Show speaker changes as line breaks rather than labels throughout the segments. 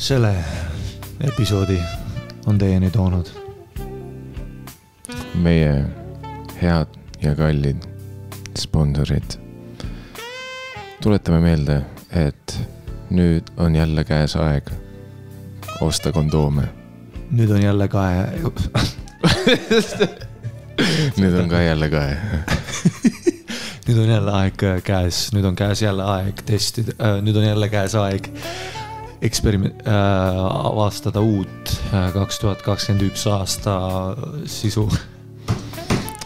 selle episoodi on teieni toonud
meie head ja kallid sponsorid. tuletame meelde, et nüüd on jälle käes aeg osta kondoome.
nüüd on jälle kae
nüüd on ka jälle kae
nüüd on jälle aeg äh, käes, nüüd on käes jälle aeg testida äh,, nüüd on jälle käes aeg eksperiment- äh,, avastada uut äh, kaks tuhat kakskümmend üks aasta sisu.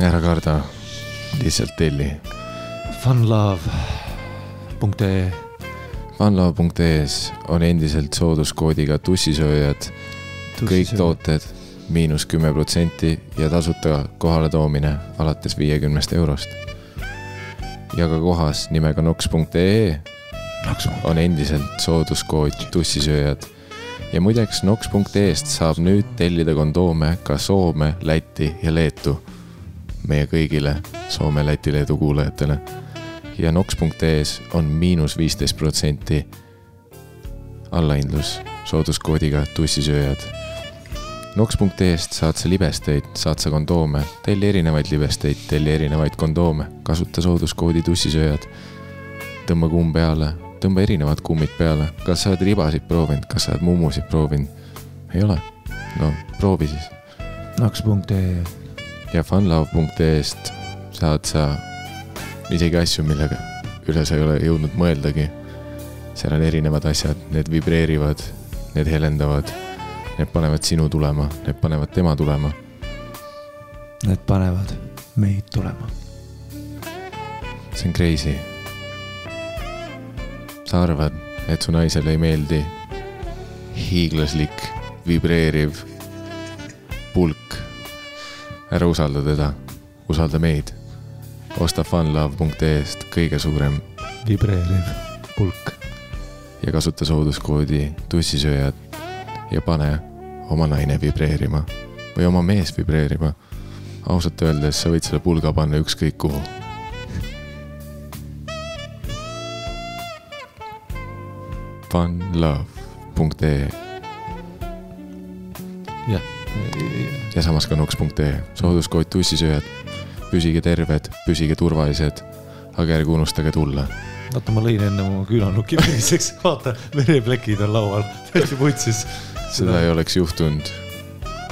ära karda, lihtsalt telli.
Funlove.ee
Funlove.ee-s on endiselt sooduskoodiga tussisööjad kõik tooted miinus kümme protsenti ja tasuta kohaletoomine alates viiekümnest eurost. ja ka kohas nimega noks.ee on endiselt sooduskood tussisööjad. ja muideks noks.ee-st saab nüüd tellida kondoome ka Soome, Lätti ja Leetu. meie kõigile Soome, Läti, Leedu kuulajatele. ja noks.ee-s on miinus viisteist protsenti allahindlus sooduskoodiga tussisööjad Nox.ee-st saad sa libesteid, saad sa kondoome, telli erinevaid libesteid, telli erinevaid kondoome, kasuta sooduskoodi tussisööjad. tõmba kumm peale, tõmba erinevad kummid peale, kas sa oled ribasid proovinud, kas sa oled mummusid proovinud? ei ole? no proovi siis.
Nox.ee
ja funlove.ee-st saad sa isegi asju, millega üle sa ei ole jõudnud mõeldagi. seal on erinevad asjad, need vibreerivad, need helendavad Need panevad sinu tulema, need panevad tema tulema.
Need panevad meid tulema.
see on crazy. Sa arvad, et su naisele ei meeldi hiiglaslik, vibreeriv pulk. ära usalda teda, usalda meid. osta funlove.ee-st kõige suurem
vibreeriv pulk.
ja kasuta sooduskoodi tussisööjad ja pane oma naine vibreerima või oma mees vibreerima. ausalt öeldes sa võid selle pulga panna ükskõik kuhu. Funlove.ee
jah.
ja samas ka noks.ee, sooduskood tussisööjad. püsige terved, püsige turvalised, aga ärge unustage tulla.
Oota, ma lõin enne oma küünarnuki veriseks, vaata, vereplekid on laual, täiesti vutsis
seda ei oleks juhtunud,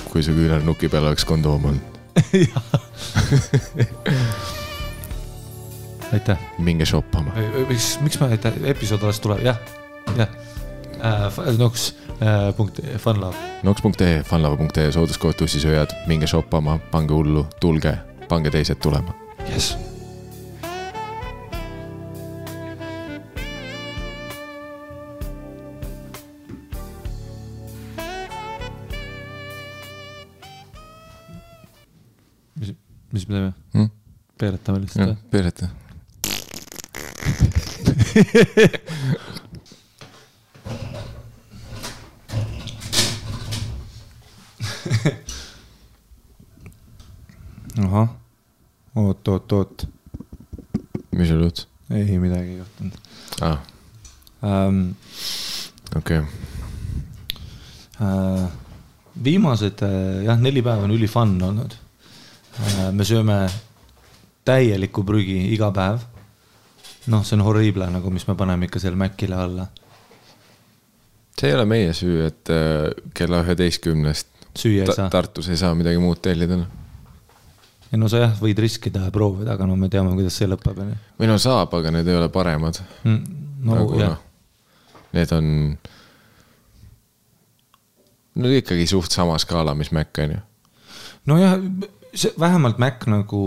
kui su küünarnuki peal oleks kondoom olnud.
Aitäh.
minge shoppama.
miks, miks ma, episood alles tuleb, jah, jah äh,. Nox äh, punkt, Funlove.
Nox.ee, funlove.ee, sooduskood tussisööjad, minge shoppama, pange hullu, tulge, pange teised tulema.
jess mis me teeme
hmm??
peeretame lihtsalt?
peereta
ahah, oot, oot, oot.
mis sul juhtus?
ei, midagi ei juhtunud
ah..
Um,
okei okay.
uh,. viimased uh, jah, neli päeva on üli fun olnud uh,. me sööme täielikku prügi iga päev. noh, see on horrible nagu, mis me paneme ikka selle Macile alla.
see ei ole meie süü, et uh, kella üheteistkümnest. Tartus ei saa midagi muud tellida noh
ei no sa jah, võid riskida ja proovida, aga no me teame, kuidas see lõpeb, on ju.
või no saab, aga need ei ole paremad
mm,. no nagu, jah no,.
Need on. no ikkagi suht sama skaala, mis Mac on ju.
nojah, see vähemalt Mac nagu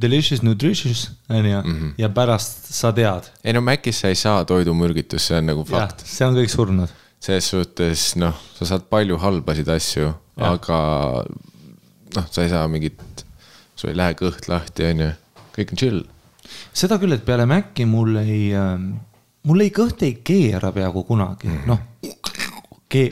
delicious, nutritious on ju -hmm. ja pärast sa tead.
ei no Macis sa ei saa toidumürgitust, see on nagu fakt.
see on kõik surnud.
selles suhtes noh, sa saad palju halbasid asju, aga noh, sa ei saa mingit sul ei lähe kõht lahti, on ju, kõik on chill.
seda küll, et peale Maci mul ei äh,, mul ei kõht ei keera peaaegu kunagi mm., noh ke,.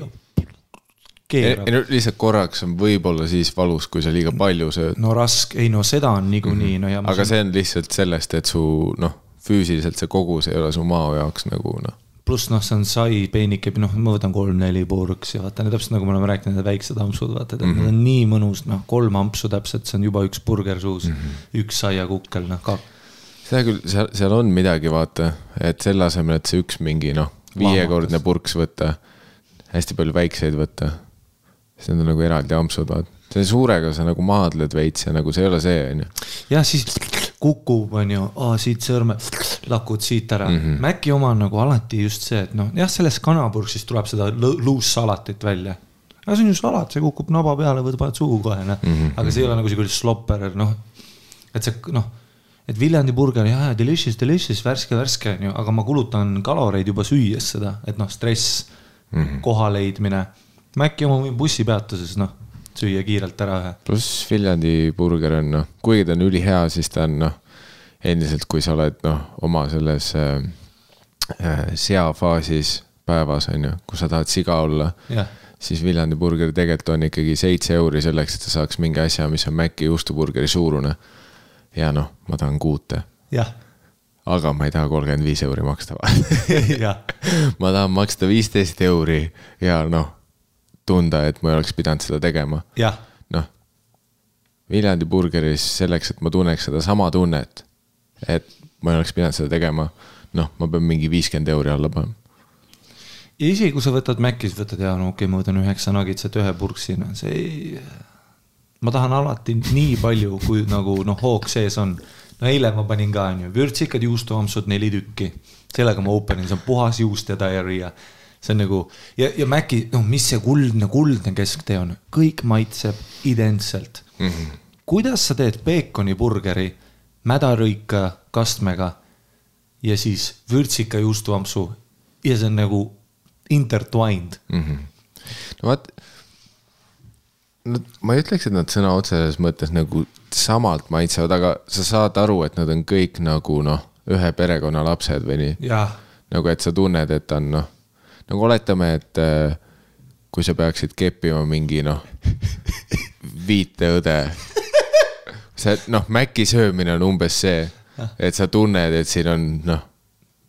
keerab. ei no lihtsalt korraks on võib-olla siis valus, kui sa liiga palju sööd.
no raske, ei no seda on niikuinii mm, -hmm. no ja.
aga see on lihtsalt sellest, et su noh, füüsiliselt see kogus ei ole su mao jaoks nagu noh.
Pluss noh, see on sai, peenike, noh, ma võtan kolm-neli purksi, vaata, täpselt nagu me oleme rääkinud, need väiksed ampsud, vaata, et mm -hmm. need on nii mõnus, noh, kolm ampsu täpselt, see on juba üks burger suus mm, -hmm. üks saiakukkel, noh, ka
seda küll, seal, seal on midagi, vaata, et selle asemel, et see üks mingi noh, viiekordne purks võtta, hästi palju väikseid võtta, siis need on nagu eraldi ampsud, vaata. Selle suurega sa nagu maadled veits ja nagu see ei ole see, on ju.
jah, siis kukub, on ju, siit sõrme, lakud siit ära mm. -hmm. Maci oma on nagu alati just see, et noh, jah, sellest kanapurksist tuleb seda luussalatit välja. aga see on ju salat, see kukub naba peale, võtad, paned suhu kohe, noh mm -hmm.. aga see ei ole nagu sihuke slopper, noh, et see noh, et Viljandi burger, jaa, delicious, delicious, värske, värske, on ju, aga ma kulutan kaloreid juba süües seda, et noh, stress mm, -hmm. koha leidmine. Maci oma bussipeatuses, noh, süüa kiirelt ära ühe.
pluss Viljandi burger on noh, kuigi ta on ülihea, siis ta on noh, endiselt, kui sa oled noh, oma selles äh, äh, seafaasis päevas on ju, kus sa tahad siga olla
jah,
siis Viljandi burger tegelikult on ikkagi seitse euri selleks, et sa saaks mingi asja, mis on Maci juustuburgeri suurune. ja noh, ma tahan kuute,
jah,
aga ma ei taha kolmkümmend viis euri maksta. ma tahan maksta viisteist euri ja noh, tunda, et ma ei oleks pidanud seda tegema. noh, Viljandi burgeris selleks, et ma tunneks sedasama tunnet, et ma ei oleks pidanud seda tegema, noh, ma pean mingi viiskümmend euri alla panema.
ja isegi kui sa võtad Macis, võtad ja no okei okay,, ma võtan üheksa nagitset ühe purksi, no see ei. ma tahan alati nii palju, kui nagu noh, hoog sees on. no eile ma panin ka onju, vürtsikad juustuampsud neli tükki, sellega ma open in, see on puhas juust ja diarrhea. See on nagu ja, ja Maci, noh, mis see kuldne, kuldne kesktee on, kõik maitseb identselt mm. -hmm. kuidas sa teed peekoniburgeri mädarõika kastmega ja siis vürtsika juustuampsu ja see on nagu intertwined.
mm. -hmm. no vot, no ma ei ütleks, et nad sõna otseses mõttes nagu samalt maitsevad, aga sa saad aru, et nad on kõik nagu noh, ühe perekonna lapsed või nii. nagu, et sa tunned, et on noh, nagu oletame, et äh, kui sa peaksid keppima mingi noh, viiteõde. see noh, Maci söömine on umbes see, et sa tunned, et siin on noh,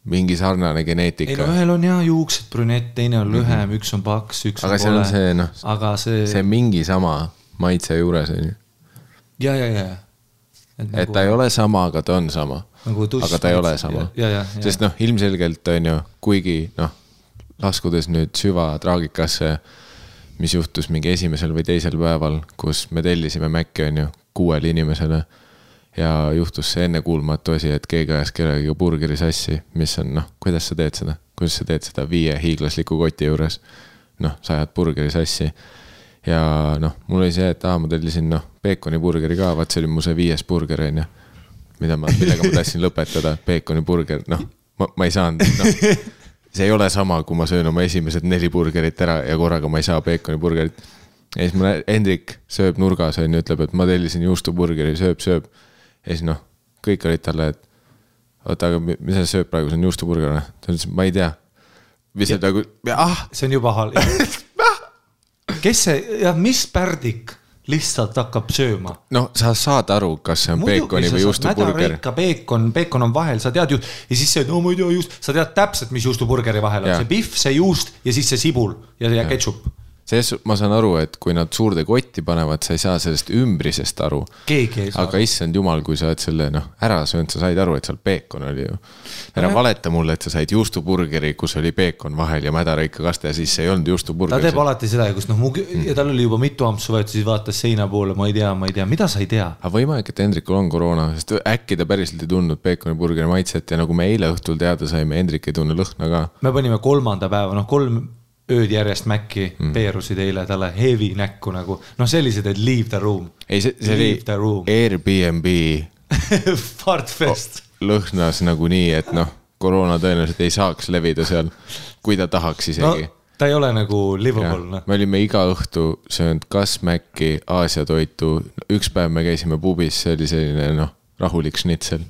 mingi sarnane
ei
geneetika
no. ühel on jah juuksed brünett, teine on lühem mm, -hmm. üks on paks, üks
aga
on
seal on see noh,
aga see,
see mingi sama maitse juures on ju.
ja, ja, ja.
et ta ei ole sama, aga ta on sama.
nagu
aga ta ei ole sama. sest noh, ilmselgelt on ju, kuigi noh, laskudes nüüd süvatraagikasse, mis juhtus mingi esimesel või teisel päeval, kus me tellisime Maci on ju kuuele inimesele. ja juhtus see ennekuulmatu asi, et keegi ajas kellegagi burgeri sassi, mis on noh, kuidas sa teed seda, kuidas sa teed seda viie hiiglasliku koti juures. noh, sa ajad burgeri sassi ja noh, mul oli see, et aa, ma tellisin noh, peekoniburgeri ka, vaat see oli mu see viies burger on ju. mida ma, millega ma tahtsin lõpetada, peekoniburger, noh, ma, ma ei saanud, noh. See ei ole sama, kui ma söön oma esimesed neli burgerit ära ja korraga ma ei saa peekoniburgerit. ja siis ma Hendrik sööb nurgas on ju, ütleb, et ma tellisin juustuburgeri, sööb, sööb. ja siis noh, kõik olid talle, et oota, aga mi- mis sa sööd praegu, see on juustuburger või? ta ütles, ma ei tea. või see nagu, ah,
see on juba halb. kes see, jah, mis pärdik lihtsalt hakkab sööma?
noh, sa saad aru, kas see on peekoni või juustuburger.
mädarõika peekon, peekon on vahel, sa tead ju ja siis see, no ma ei tea just, sa tead täpselt, mis juustuburgeri vahel on see pihv, see juust ja siis see sibul ja, ja ketšup.
Selles ma saan aru, et kui nad suurde kotti panevad, sa ei saa sellest ümbrisest aru. aga. issand jumal, kui sa oled selle noh, ära söönud, sa said aru, et seal peekon oli ju. ära
Nojah.
valeta mulle, et sa said juustuburgeri, kus oli peekon vahel ja mädarõikakaste ja siis ei olnud
ta
juustuburger
teeb. alati seda, kus noh, mu ja tal oli juba mitu ampsu võetud, siis vaatas seina poole, ma ei tea, ma ei tea, mida sa ei tea.
aga võimalik, et Hendrikul on koroona, sest äkki ta päriselt ei tundnud peekoniburgeri maitset ja nagu me eile õhtul teada saime, Hendrik ei tunne lõhna ka.
me panime kolmanda päeva, noh, kolm ööd järjest Maci mm. peerusid eile talle heavy näkku nagu, noh, sellised, et leave the room.
ei, see, see oli
Leave the room.
Airbnb
Fartfest.
lõhnas nagunii, et noh, koroona tõenäoliselt ei saaks levida seal, kui ta tahaks
no
isegi
ta ei ole nagu livable, noh.
me olime iga õhtu söönud kas Maci, Aasia toitu, üks päev me käisime pubis, see oli selline noh, rahulik šnitsel,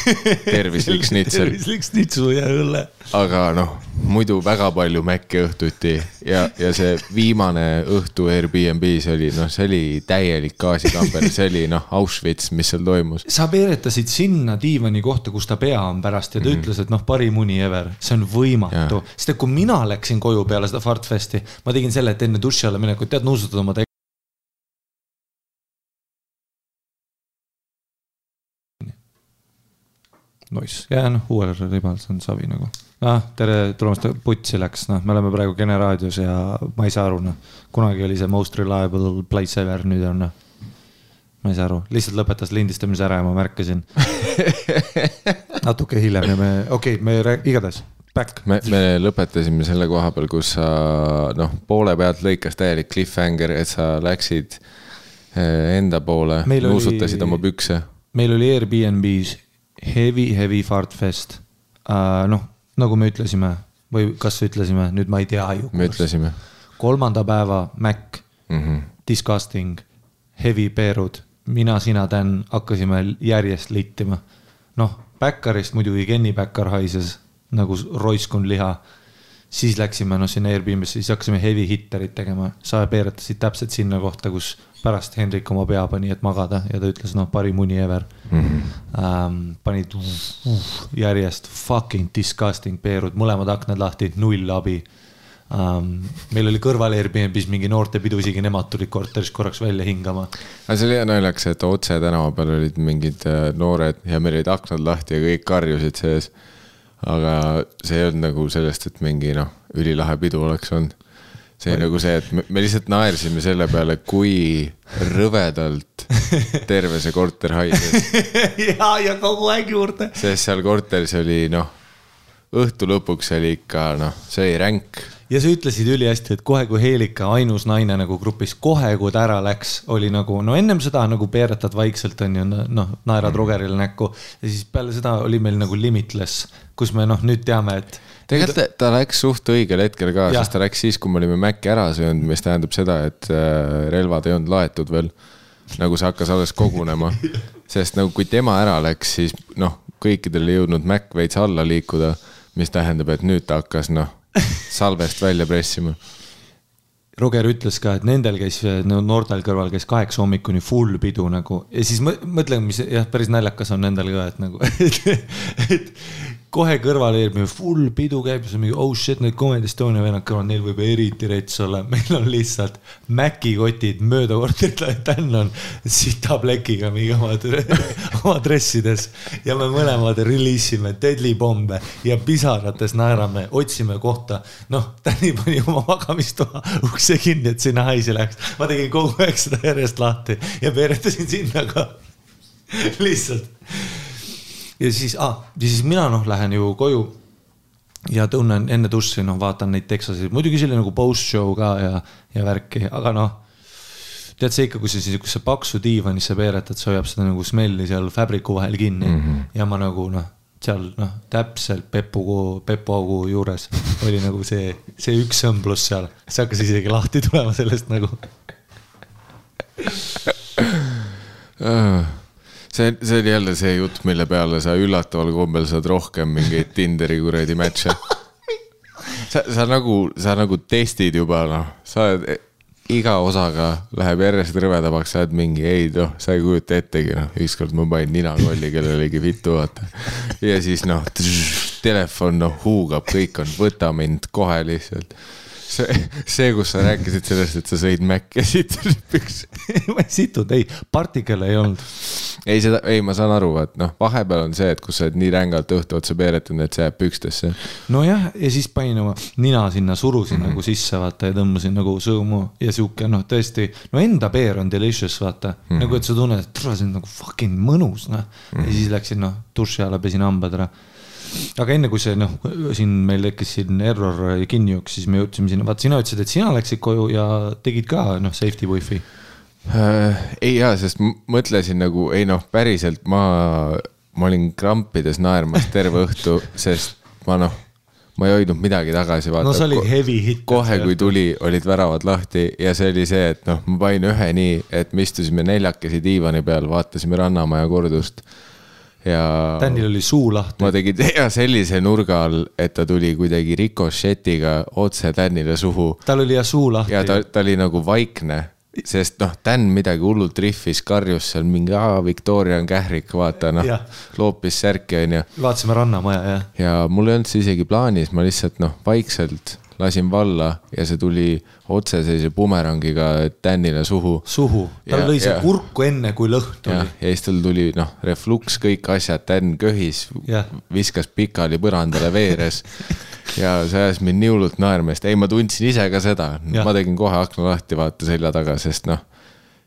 tervislik šnitsel,
tervislik snitsu ja õlle.
aga noh, muidu väga palju mäkke õhtuti ja, ja see viimane õhtu Airbnb-s oli noh, see oli täielik gaasikamber, see oli noh, Auschwitz, mis seal toimus.
sa veeretasid sinna diivani kohta, kus ta pea on pärast ja ta mm -hmm. ütles, et noh, parim uni ever, see on võimatu. sest et kui mina läksin koju peale seda Fartfesti, ma tegin selle, et enne duši alla minekut tead, nuusutad oma Nois, ja noh, uuel ribal, see on savi nagu. ah, tere tulemast, putsi läks, noh, me oleme praegu Kene raadios ja ma ei saa aru, noh. kunagi oli see most reliable place ever, nüüd on noh ma ei saa aru, lihtsalt lõpetas lindistamise ära ja ma märkasin. natuke hiljem ja me, okei okay,, me igatahes, back.
me, me lõpetasime selle koha peal, kus sa noh, poole pealt lõikas täielik cliffhanger, et sa läksid eh, enda poole,
Meil oli-
nuusutasid oma pükse.
meil oli Airbnb-s heavy, heavy fart fest uh,. noh, nagu me ütlesime või kas ütlesime, nüüd ma ei tea ju.
me ütlesime
kolmanda päeva Mac,
mm. -hmm.
disgusting, heavy peerud, mina, sina, Dan hakkasime järjest littima. noh, Backerist muidugi Kenny Backer haises nagu roiskund liha. siis läksime noh sinna Airbnb-sse, siis hakkasime heavy hitterit tegema, sa peeretasid täpselt sinna kohta, kus pärast Hendrik oma pea pani, et magada ja ta ütles, noh, parim uni ever
Mm -hmm.
ähm,. panid uh, uh, järjest fucking disgusting peerud, mõlemad aknad lahti, null abi um,. meil oli kõrval Airbnb-s mingi noortepidu, isegi nemad tulid korterist korraks välja hingama.
aga see oli hea naljakas, et otse tänava peal olid mingid äh, noored ja meil olid aknad lahti ja kõik karjusid sees. aga see ei olnud nagu sellest, et mingi noh, ülilahe pidu oleks olnud. See oli nagu see, et me, me lihtsalt naersime selle peale, kui rõvedalt terve see korter haises.
ja, ja kogu aeg juurde.
sest seal korteris oli noh, õhtu lõpuks oli ikka noh, see oli ränk.
ja sa ütlesid ülihästi, et kohe, kui Helika ainus naine nagu grupis, kohe kui ta ära läks, oli nagu no ennem seda nagu peeretad vaikselt on ju noh, naerad Rogerile näkku ja siis peale seda oli meil nagu limitless, kus me noh, nüüd teame, et
tegelikult ta, läks suht õigel hetkel ka, sest ta läks siis, kui me olime Maci ära söönud, mis tähendab seda, et äh, relvad ei olnud laetud veel. nagu see hakkas alles kogunema, sest nagu kui tema ära läks, siis noh, kõikidel ei jõudnud Mac veits alla liikuda, mis tähendab, et nüüd ta hakkas noh, salvest välja pressima.
Roger ütles ka, et nendel käis, no noortel kõrval käis kaheksa hommikuni full pidu nagu ja siis mõ- mõtlen, mis jah, päris naljakas on nendel ka, et nagu, et, et kohe kõrval eelmine full pidu käib siis on mingi oh shit, need Comedy Estonia vennad kõrval, neil võib eriti rets olla, meil on lihtsalt Maci kotid mööda korterit, Dan on sita plekiga mingi oma, oma dressides ja me mõlemad reliisime deadly bombe ja pisarates naerame, otsime kohta. noh, Danny pani oma magamistoa ukse kinni, et sinna hais ei läheks. ma tegin kogu aeg seda järjest lahti ja veeretasin sinna ka. lihtsalt. Ja siis ah,, ja siis mina noh, lähen ju koju ja tunnen enne duši, noh, vaatan neid teksaseid, muidugi oli nagu post-show ka ja, ja värki, aga noh. tead sa ikka, kui sa sihukesse paksu diivanisse veeretad, see hoiab seda nagu smelli seal fabriku vahel kinni mm -hmm. ja ma nagu noh, seal noh, täpselt Pepu, Pepuaugu juures oli nagu see, see üks õmblus seal, see hakkas isegi lahti tulema sellest nagu.
see, see oli jälle see jutt, mille peale sa üllataval kombel saad rohkem mingeid Tinderi kuradi match'e. sa, sa nagu, sa nagu testid juba noh, sa oled iga osaga läheb järjest rõvedamaks, sa oled mingi ei noh, sa ei kujuta ettegi noh, ükskord ma panin ninakolli kellelegi vittu vaata. ja siis noh, telefon noh huugab, kõik on, võta mind kohe lihtsalt see, see, kus sa rääkisid sellest, et sa sõid Maci ja sitasid pükse.
ma ei situnud, ei, partikel ei olnud.
ei, seda, ei, ma saan aru, et noh, vahepeal on see, et kus sa oled nii rängalt õhtu otsa peeretanud, et see jääb pükstesse.
nojah, ja siis panin oma nina sinna, surusin mm -hmm. nagu sisse, vaata ja tõmbasin nagu sõõmu ja sihuke noh, tõesti, no enda peer on delicious, vaata mm. -hmm. nagu, et sa tunned, et tule, see on nagu fucking mõnus, noh mm. -hmm. ja siis läksin noh, duši alla, pesin hambad ära. Aga enne kui see noh, siin meil tekkis siin error kinni jooksis, siis me jõudsime sinna, vaata sina ütlesid, et sina läksid koju ja tegid ka noh, safety wifi.
Äh, ei jaa, sest mõtlesin nagu, ei noh, päriselt ma, ma olin krampides naermas terve õhtu, sest ma noh, ma ei hoidnud midagi tagasi, vaata.
no see oli heavy hit.
kohe, kui tuli, olid väravad lahti ja see oli see, et noh, ma panin ühe nii, et me istusime neljakesi diivani peal, vaatasime Rannamaja kordust ja.
Tänil oli suu lahti.
ma tegin ja sellise nurga all, et ta tuli kuidagi rikošetiga otse Tänile suhu.
tal oli jah suu lahti.
ja ta, ta oli nagu vaikne sest noh, Dan midagi hullult rihvis, karjus seal mingi, aa, Victoria on kährik, vaata noh, loopis särki, onju.
vaatasime Rannamaja, jah.
ja mul ei olnud see isegi plaanis, ma lihtsalt noh, vaikselt lasin valla ja see tuli otse sellise bumerangiga Danile suhu.
suhu, tal lõi see kurku enne, kui lõhn tuli.
ja siis tal tuli noh, refluks, kõik asjad, Dan köhis, viskas pikali põrandale, veeres ja see ajas mind nii hullult naerma, sest ei, ma tundsin ise ka seda, ma tegin kohe akna lahti, vaata selja taga, sest noh.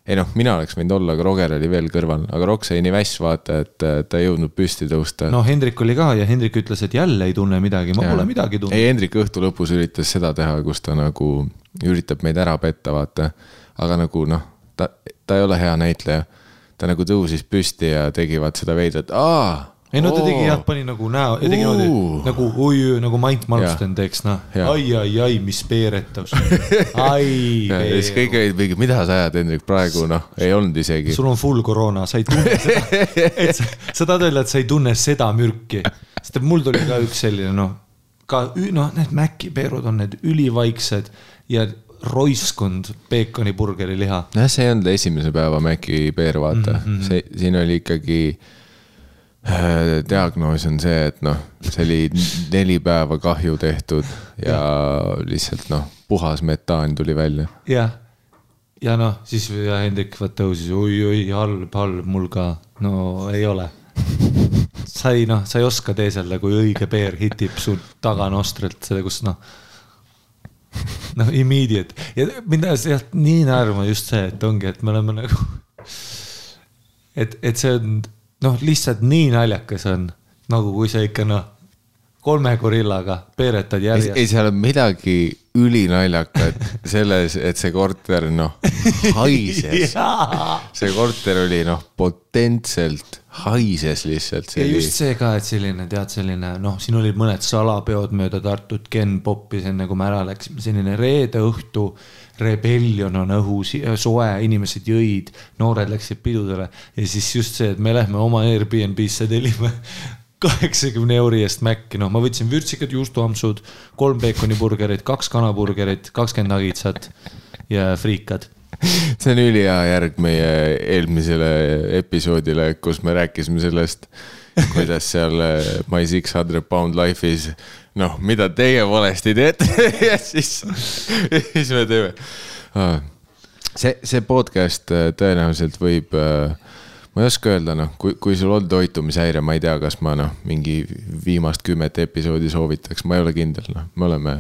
Ei noh, mina oleks võinud olla, aga Roger oli veel kõrval, aga Roks jäi nii väss, vaata, et ta ei jõudnud püsti tõusta.
no Hendrik oli ka ja Hendrik ütles, et jälle ei tunne midagi, ma pole midagi tundnud.
ei, Hendrik õhtu lõpus üritas seda teha, kus ta nagu üritab meid ära petta, vaata. aga nagu noh, ta, ta ei ole hea näitleja. ta nagu tõusis püsti ja tegi vaat seda veidrat, aa
ei no ta tegi jah, pani nagu näo tegi niimoodi nagu oi, nagu Mait Malmsten teeks noh, ai, ai, ai, mis peeretus. ai.
ja siis kõik olid mingi, mida sa ajad, Hendrik, praegu noh, ei olnud isegi.
sul on full koroona, sa ei tunne seda, et sa, sa tahad öelda, et sa ei tunne seda mürki. sest et mul tuli ka üks selline noh, ka noh, need Maci peerud on need ülivaiksed ja roiskund peekoniburgeri liha.
nojah, see ei olnud esimese päeva Maci peer, vaata mm, -hmm. see, siin oli ikkagi diagnoos on see, et noh, see oli neli päeva kahju tehtud ja, ja. lihtsalt noh, puhas metaan tuli välja.
jah, ja noh, siis ja Hendrik vaat tõusis oi-oi, halb, halb, mul ka, no ei ole. sa ei noh, sa ei oska teeselda, kui õige peer hitib su taganostrilt seda, kus noh noh, immediate ja mind ajas jah nii naerma just see, et ongi, et me oleme nagu, et, et see on noh, lihtsalt nii naljakas on, nagu kui sa ikka noh, kolme gorillaga peeretad järjest.
ei, seal on midagi ülinaljakat selles, et see korter noh, haises see korter oli noh, potentselt haises lihtsalt.
ja just see ka, et selline tead, selline noh, siin olid mõned salapeod mööda Tartut, Ken poppis enne kui me ära läksime, selline reede õhtu rebellion on õhus, soe, inimesed jõid, noored läksid pidudele. Ja siis just see, et me lähme oma Airbnb-sse tellime kaheksakümne euri eest Maci, noh, ma võtsin vürtsikad juustuampsud, kolm peekoniburgerit, kaks kanaburgerit, kakskümmend nagitsat ja friikad.
See on ülihea järg meie eelmisele episoodile, kus me rääkisime sellest, kuidas seal eh, My Six Hundred Pound Life'is noh, mida teie valesti teete ja siis, siis me teeme. see, see podcast äh, tõenäoliselt võib, äh, ma ei oska öelda, noh, kui, kui sul on toitumishäire, ma ei tea, kas ma noh, mingi viimast kümmet episoodi soovitaks, ma ei ole kindel, noh, me oleme.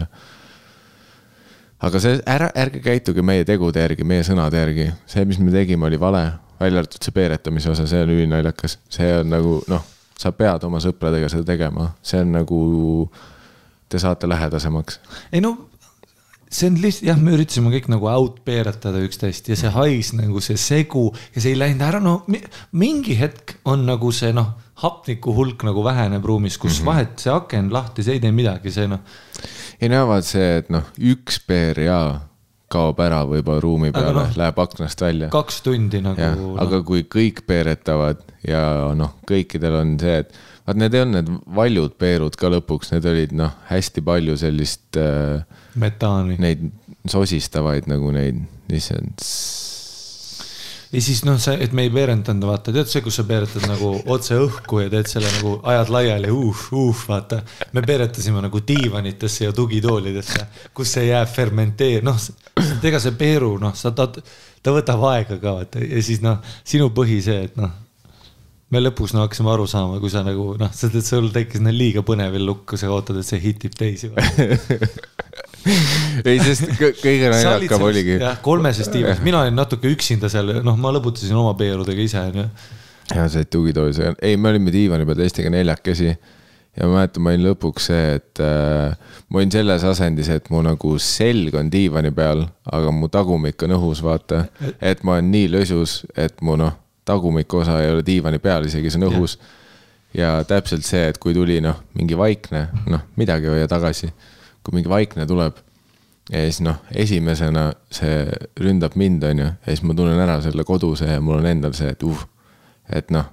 aga see, ära, ärge käituge meie tegude järgi, meie sõnade järgi, see, mis me tegime, oli vale, välja arvatud see peeretamise osa, see on ülinaljakas, see on nagu noh, sa pead oma sõpradega seda tegema, see on nagu te saate lähedasemaks?
ei no see on lihtsalt jah, me üritasime kõik nagu out peeretada üksteist ja see hais nagu see segu ja see ei läinud ära, no mingi hetk on nagu see noh, hapniku hulk nagu väheneb ruumis, kus mm -hmm. vahet see aken lahti, see ei tee midagi, see noh.
ei no vaat see, et noh, üks peer ja kaob ära võib-olla ruumi peale, no, läheb aknast välja.
kaks tundi nagu. No.
aga kui kõik peeretavad ja noh, kõikidel on see, et vaat need olnud need valjud peerud ka lõpuks, need olid noh, hästi palju sellist äh,.
metaani.
Neid sosistavaid nagu neid, lihtsalt.
ja siis noh, see, et me ei peerendanud, vaata, tead see, kus sa peeretad nagu otse õhku ja teed selle nagu ajad laiali, uh, uh, vaata. me peeretasime nagu diivanitesse ja tugitoolidesse, kus see jääb fermenteer-, noh, ega see peeru, noh, sa tahad, ta võtab aega ka vaata ja siis noh, sinu põhi see, et noh me lõpuks no hakkasime aru saama, kui sa nagu noh, sest et sul tekkis neil liiga põnevil lukk, kui sa ootad, et see hitib teisi
ei, sest kõige naljakam oligi.
jah, kolmeses tiimis, mina olin natuke üksinda seal, noh, ma lõbutasin oma peerudega ise, onju.
ja said tugitoolis, ei, me olime diivani peal teistega neljakesi ja ma mäletan, ma olin lõpuks see, et äh, ma olin selles asendis, et mu nagu selg on diivani peal, aga mu tagumik on õhus, vaata. et ma olen nii lösus, et mu noh tagumiku osa ei ole diivani peal, isegi see on õhus. ja täpselt see, et kui tuli noh, mingi vaikne, noh, midagi hoia tagasi. kui mingi vaikne tuleb ja siis noh, esimesena see ründab mind, on ju, ja siis ma tunnen ära selle koduse ja mul on endal see, et uh, et noh,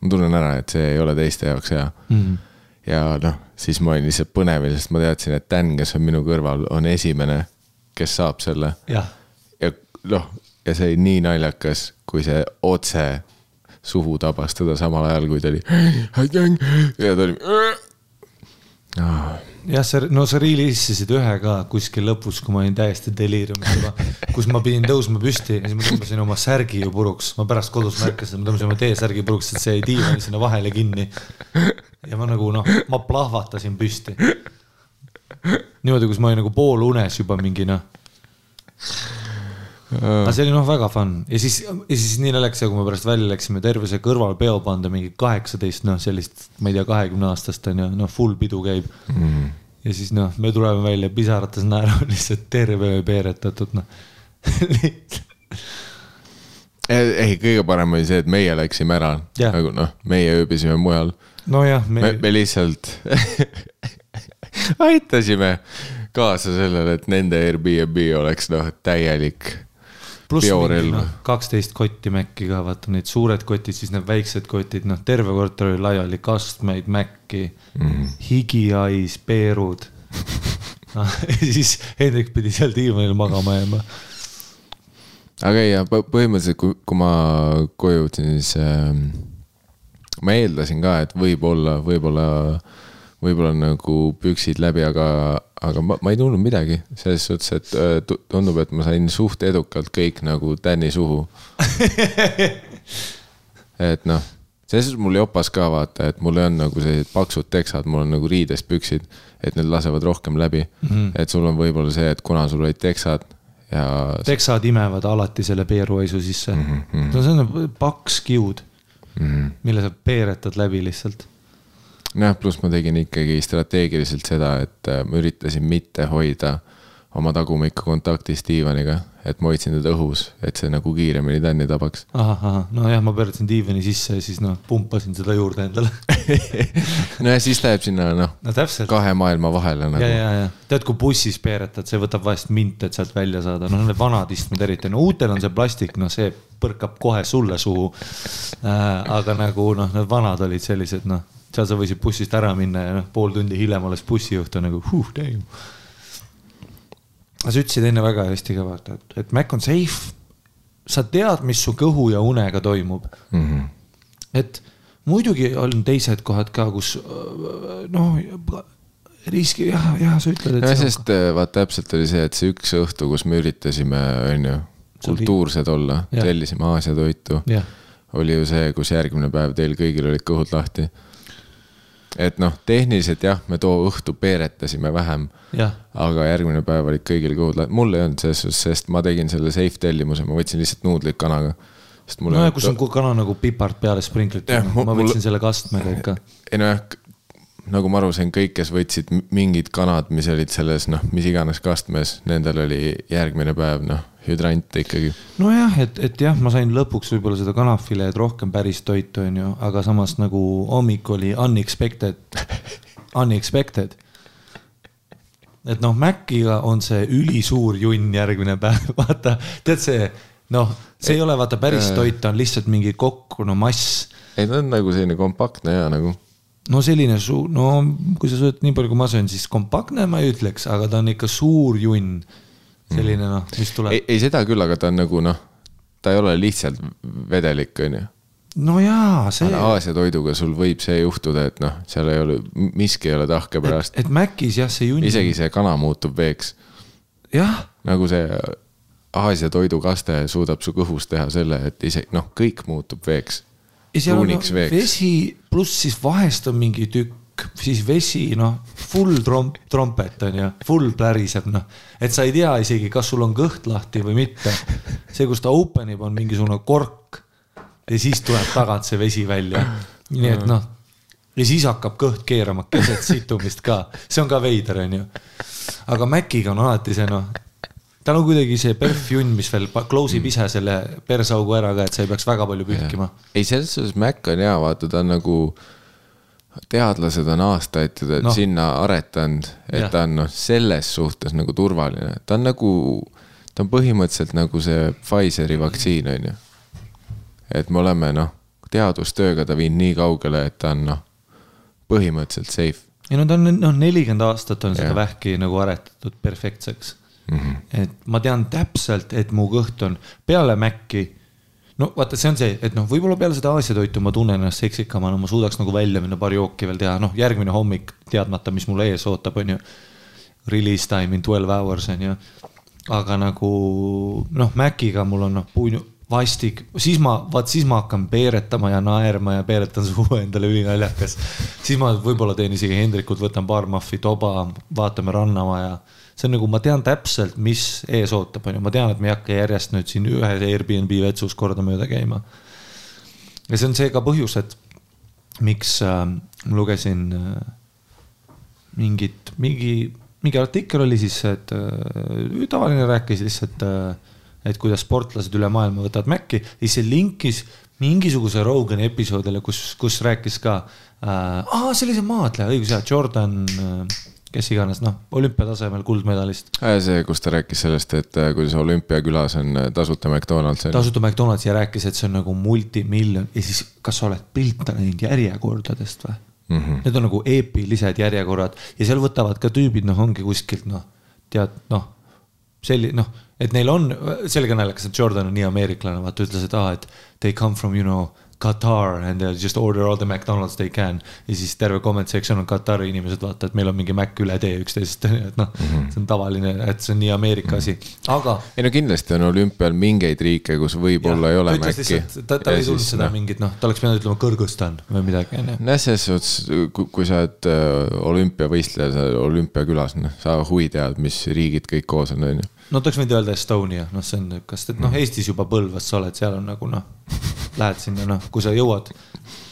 ma tunnen ära, et see ei ole teiste jaoks hea mm. -hmm. ja noh, siis ma olin lihtsalt põnevil, sest ma teadsin, et Dan, kes on minu kõrval, on esimene, kes saab selle. ja noh, ja see oli nii naljakas, kui see otse suhu tabas teda samal ajal, kui ta oli. ja ta oli
oh jah, sa, no sa reliisisid ühe ka kuskil lõpus, kui ma olin täiesti deliiriumis juba, kus ma pidin tõusma püsti ja siis ma tõmbasin oma särgi ju puruks, ma pärast kodus märkasin, ma tõmbasin oma T-särgi puruks, et see jäi diivani sinna vahele kinni. ja ma nagu noh, ma plahvatasin püsti. niimoodi, kus ma olin nagu poolunes juba mingi noh aga see oli noh, väga fun. Ja siis, ja siis nii naljakas, kui me pärast välja läksime, terve see kõrvalpeo panda mingi kaheksateist, noh, sellist, ma ei tea, kahekümne aastast on ju, noh, full pidu käib. Mm.. ja siis noh, me tuleme välja pisarates naeravad lihtsalt terve öö peeretatud, noh.
Ei, kõige parem oli see, et meie läksime ära, nagu noh, meie ööbisime mujal.
nojah,
me... me, me lihtsalt aitasime kaasa sellele, et nende Airbnb oleks noh, täielik
mingi noh, kaksteist kotti Maci ka, vaata need suured kotid, siis need väiksed kotid, noh, terve korter oli laiali, kastmeid, Maci mm, higiais, peerud. Ja siis Hendrik pidi seal diivanil magama jääma.
aga ei, põhimõtteliselt, kui, kui ma koju jõudsin, siis äh, ma eeldasin ka, et võib-olla, võib-olla, võib-olla nagu püksid läbi, aga, aga ma, ma ei tundnud midagi, selles suhtes, et äh, tundub, et ma sain suht edukalt kõik nagu Tänni suhu et noh, selles suhtes mul jopas ka vaata, et mul ei olnud nagu sellised paksud teksad, mul on nagu riidest püksid, et need lasevad rohkem läbi mm. -hmm. et sul on võib-olla see, et kuna sul olid teksad ja.
teksad imevad alati selle peeruhaisu sisse mm. -hmm. no see on paks kiud mm, -hmm. mille sa peeretad läbi lihtsalt
nojah, pluss ma tegin ikkagi strateegiliselt seda, et äh, ma üritasin mitte hoida oma tagumikku kontaktis diivaniga, et ma hoidsin teda õhus, et see nagu kiiremini tänni tabaks.
ahah, ahah, nojah, ma pöörasin diivani sisse ja siis noh, pumpasin seda juurde endale
nojah, siis läheb sinna noh
no, täpselt.
kahe maailma vahele nagu.
ja, ja, ja tead, kui bussis peeretad, see võtab vahest mint, et sealt välja saada, noh, need vanad istmed eriti, no uutel on see plastik, noh, see põrkab kohe sulle suhu äh,. aga nagu noh, need vanad olid sellised noh seal sa võisid bussist ära minna ja noh, pool tundi hiljem alles bussijuht on nagu huh, damn. aga sa ütlesid enne väga hästi ka vaata, et, et Mac on safe. sa tead, mis su kõhu ja unega toimub mm. -hmm. et muidugi on teised kohad ka, kus noh riski, jah, jah, sa ütled, et.
jah, sest on... vaata täpselt oli see, et see üks õhtu, kus me üritasime, on ju, kultuursed olla, tellisime Aasia toitu. oli ju see, kus järgmine päev teil kõigil olid kõhud lahti et noh, tehniliselt jah, me too õhtu peeretasime vähem. aga järgmine päev olid kõigil kõhud mul ei olnud selles suhtes, sest ma tegin selle safe tellimuse, ma võtsin lihtsalt nuudlit kanaga.
nojah, kus on kana nagu pipart peale sprinklitud, ma võtsin selle kastmega ikka.
ei nojah, nagu ma aru sain, kõik, kes võtsid mingid kanad, mis olid selles noh, mis iganes kastmes, nendel oli järgmine päev noh hüdrant ikkagi.
nojah, et, et jah, ma sain lõpuks võib-olla seda kanafileed rohkem päris toitu, on ju, aga samas nagu hommik oli unexpected, unexpected. et noh, Maciga on see ülisuur junn järgmine päev, vaata, tead see, noh, see ei ole vaata päris toit, ta on lihtsalt mingi kokku, no mass.
ei, ta on nagu selline kompaktne ja nagu
no selline suur, no kui sa sööd nii palju, kui ma söön, siis kompaktne ma ei ütleks, aga ta on ikka suur junn selline noh, mis tuleb.
ei, ei seda küll, aga ta on nagu noh, ta ei ole lihtsalt vedelik, on ju.
no jaa, see.
Aasia toiduga sul võib see juhtuda, et noh, seal ei ole, miski ei ole tahke pärast.
et, Macis jah, see junn.
isegi see kana muutub veeks.
jah.
nagu see Aasia toidukaste suudab su kõhus teha selle, et isegi noh, kõik muutub veeks.
ja seal on vesi, pluss siis vahest on mingi tükk siis vesi, noh, full tromp, trompet on ju, full pläriseb, noh. et sa ei tea isegi, kas sul on kõht lahti või mitte. see, kus ta open ib, on mingisugune kork ja siis tuleb tagant see vesi välja. nii et noh, ja siis hakkab kõht keerama keset situmist ka, see on ka veider, on ju. aga Maciga on alati see noh, tal on kuidagi see PERF junn, mis veel close ib ise selle persaugu ära ka, et sa ei peaks väga palju pühkima.
ei, selles suhtes Mac on hea, vaata, ta on nagu teadlased on aastaid teda no. sinna aretanud, et
Jah.
ta on noh, selles suhtes nagu turvaline, ta on nagu, ta on põhimõtteliselt nagu see Pfizeri vaktsiin, on ju. et me oleme noh, teadustööga ta viinud nii kaugele, et ta on noh, põhimõtteliselt safe
ja no ta on, noh, nelikümmend aastat on seda
Jah.
vähki nagu aretatud perfektseks
mm. -hmm.
et ma tean täpselt, et mu kõht on peale Maci. No vaata, see on see, et noh, võib-olla peale seda Aasia toitu ma tunnen ennast seksikamana, ma suudaks nagu välja minna paari jooki veel teha, noh, järgmine hommik teadmata, mis mul ees ootab, on ju. Release time in twelve hours on ju. aga nagu noh, Maciga mul on noh, puinu, vastik, siis ma, vaat siis ma hakkan peeretama ja naerma ja peeretan suhu endale ülinaljakas. siis ma võib-olla teen isegi Hendrikult, võtan paar mahvi toba, vaatame Rannamaja see on nagu, ma tean täpselt, mis ees ootab, on ju, ma tean, et me ei hakka järjest nüüd siin ühes Airbnb vetsus kordamööda käima. ja see on see ka põhjus, et miks äh, ma lugesin äh, mingit, mingi, mingi artikkel oli siis, et äh, tavaline rääkis lihtsalt äh,, et kuidas sportlased üle maailma võtavad Maci ja siis see linkis mingisuguse Rogani episoodile, kus, kus rääkis ka äh,, aa, see oli see maadleja, õigus jah, Jordan äh,, kes iganes, noh, olümpiatasemel kuldmedalist.
see, kus ta rääkis sellest, et äh, kuidas olümpiakülas on äh, tasuta McDonalds
tasuta McDonalds ja rääkis, et see on nagu multimiljon ja siis, kas sa oled pilte näinud järjekordadest või?
mm. -hmm.
Need on nagu eepilised järjekorrad ja seal võtavad ka tüübid, noh, ongi kuskilt noh, tead noh, selline noh, et neil on, sellega naljakas, et Jordan on nii ameeriklane, vaata ütles, et aa, et they come from you know Qatar and they just order all the McDonalds they can. ja siis terve comment section on Katari inimesed, vaata, et meil on mingi Mac üle tee üksteisest, et noh mm, -hmm. see on tavaline, et see on nii Ameerika asi, aga
ei no kindlasti on olümpial mingeid riike, kus võib-olla ei ole
ta
Maci.
ta, tal ei tulnud seda mingit, noh, ta oleks pidanud ütlema Kõrgõzstan või midagi, onju.
nojah, selles suhtes, kui sa oled äh, olümpiavõistleja, sa oled olümpiakülas, noh, sa huvi tead, mis riigid kõik koos on, on ju.
no ta oleks võinud öelda Estonia, noh, see on niukest, et noh, Eestis juba Põlvas sa oled, seal on nagu noh, lähed sinna, noh, kui sa jõuad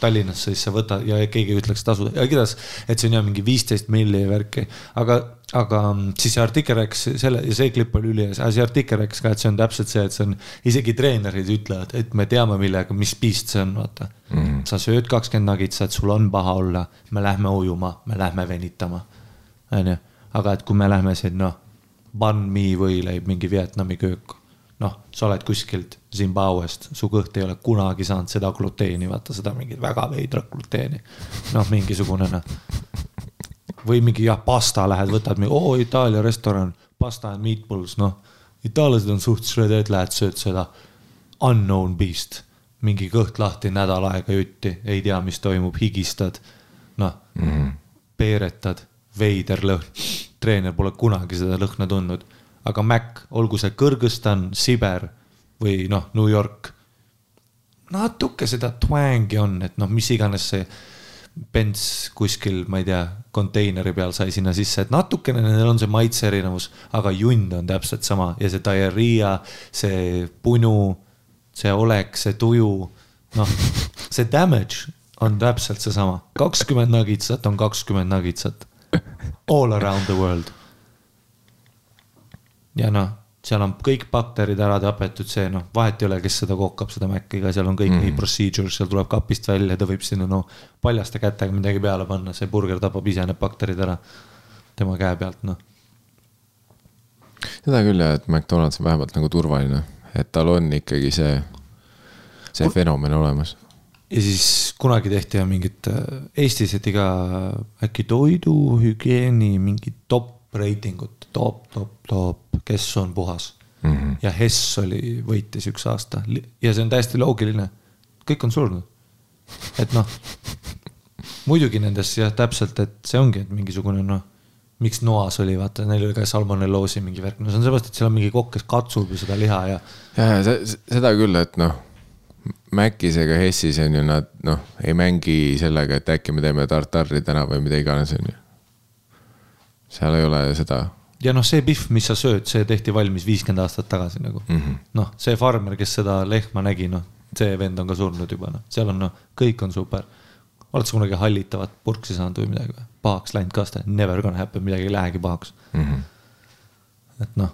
Tallinnasse, siis sa võtad ja keegi ütleks tasu, igatahes, et see on jah mingi viisteist milli värki, aga, aga siis see artikkel rääkis selle ja see klipp oli ülihea, see artikkel rääkis ka, et see on täpselt see, et see on, isegi treenerid ütlevad, et me teame, millega, mis piist see on, vaata mm. -hmm. sa sööd kakskümmend nagitsat, sul on paha olla, me lähme ujuma, me lähme venitama, onju, aga et kui me lähme siin, noh banh mi võileib, mingi Vietnami köök. noh, sa oled kuskilt Zimbabwest, su kõht ei ole kunagi saanud seda gluteeni, vaata seda mingit väga veidrat gluteeni. noh, mingisugune noh. või mingi jah, pasta lähed, võtad, oo Itaalia restoran, pasta and meatballs, noh. itaallased on suht shredded, lähed sööd seda unknown beast. mingi kõht lahti nädal aega jutti, ei tea, mis toimub, higistad. noh mm -hmm. peeretad, veider lõhn. treener pole kunagi seda lõhna tundnud, aga Mac, olgu see Kõrgõzstan, Siber või noh, New York. natuke seda twangi on, et noh, mis iganes see Benz kuskil, ma ei tea, konteineri peal sai sinna sisse, et natukene nendel on see maitse erinevus, aga jund on täpselt sama ja see diarrhea, see punu, see olek, see tuju, noh, see damage on täpselt seesama, kakskümmend nagitsat on kakskümmend nagitsat all around the world. Ja noh, seal on kõik bakterid ära tapetud, see noh, vahet ei ole, kes seda kookab, seda Maciga, seal on kõik mm. nii procedures, seal tuleb kapist välja, ta võib sinna no paljaste kätega midagi peale panna, see burger tapab ise need bakterid ära tema käe pealt, noh.
seda küll jah, et McDonalds on vähemalt nagu turvaline, et tal on ikkagi see, see fenomen olemas.
ja siis kunagi tehti mingit, Eestis tehti ka äkki toiduhügieeni mingit top reiting ut, top, top, top, kes on puhas mm. -hmm. ja Hess oli, võitis üks aasta ja see on täiesti loogiline. kõik on surnud. et noh, muidugi nendes jah, täpselt, et see ongi, et mingisugune noh, miks noas oli, vaata, neil oli ka salmonelloosi mingi värk, no see on seepärast, et seal on mingi kokk, kes katsub ju seda liha ja
ja, ja se- seda küll, et noh, Macis ega Hessis on ju nad noh, ei mängi sellega, et äkki me teeme tartarri täna või mida iganes, on ju. seal ei ole seda
ja noh, see pihv, mis sa sööd, see tehti valmis viiskümmend aastat tagasi nagu mm. -hmm.. noh, see farmer, kes seda lehma nägi, noh, see vend on ka surnud juba, noh, seal on noh, kõik on super. oled sa kunagi hallitavat purksi saanud või midagi või? pahaks läinud ka seda, never gonna happen, midagi ei lähegi pahaks.
mm. -hmm.
et noh,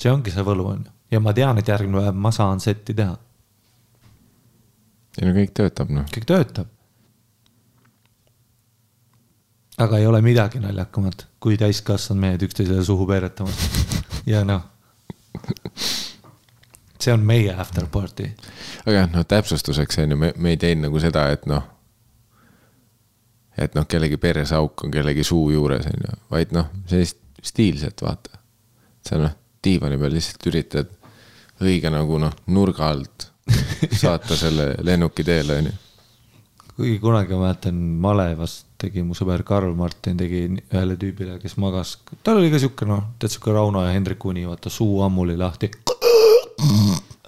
see ongi see võlu on ju. ja ma tean, et järgmine päev ma saan setti teha,
ei no kõik töötab noh.
kõik töötab. Aga ei ole midagi naljakamat, kui täiskasvanud mehed üksteisele suhu peeretamas. ja noh, see on meie after party.
aga jah, noh täpsustuseks on ju, me, me ei teinud nagu seda, et noh. et noh, kellegi perseauk on kellegi suu juures on ju, vaid noh, sellist stiilset vaata. sa noh, diivani peal lihtsalt üritad õige nagu noh, nurga alt saata selle lennuki teele on ju
kuigi kunagi ma mäletan malevas tegi mu sõber Karl Martin tegi ühele tüübile, kes magas, tal oli ka sihuke noh, tead sihuke Rauno ja Hendrik Uni, vaata suu ammuli lahti.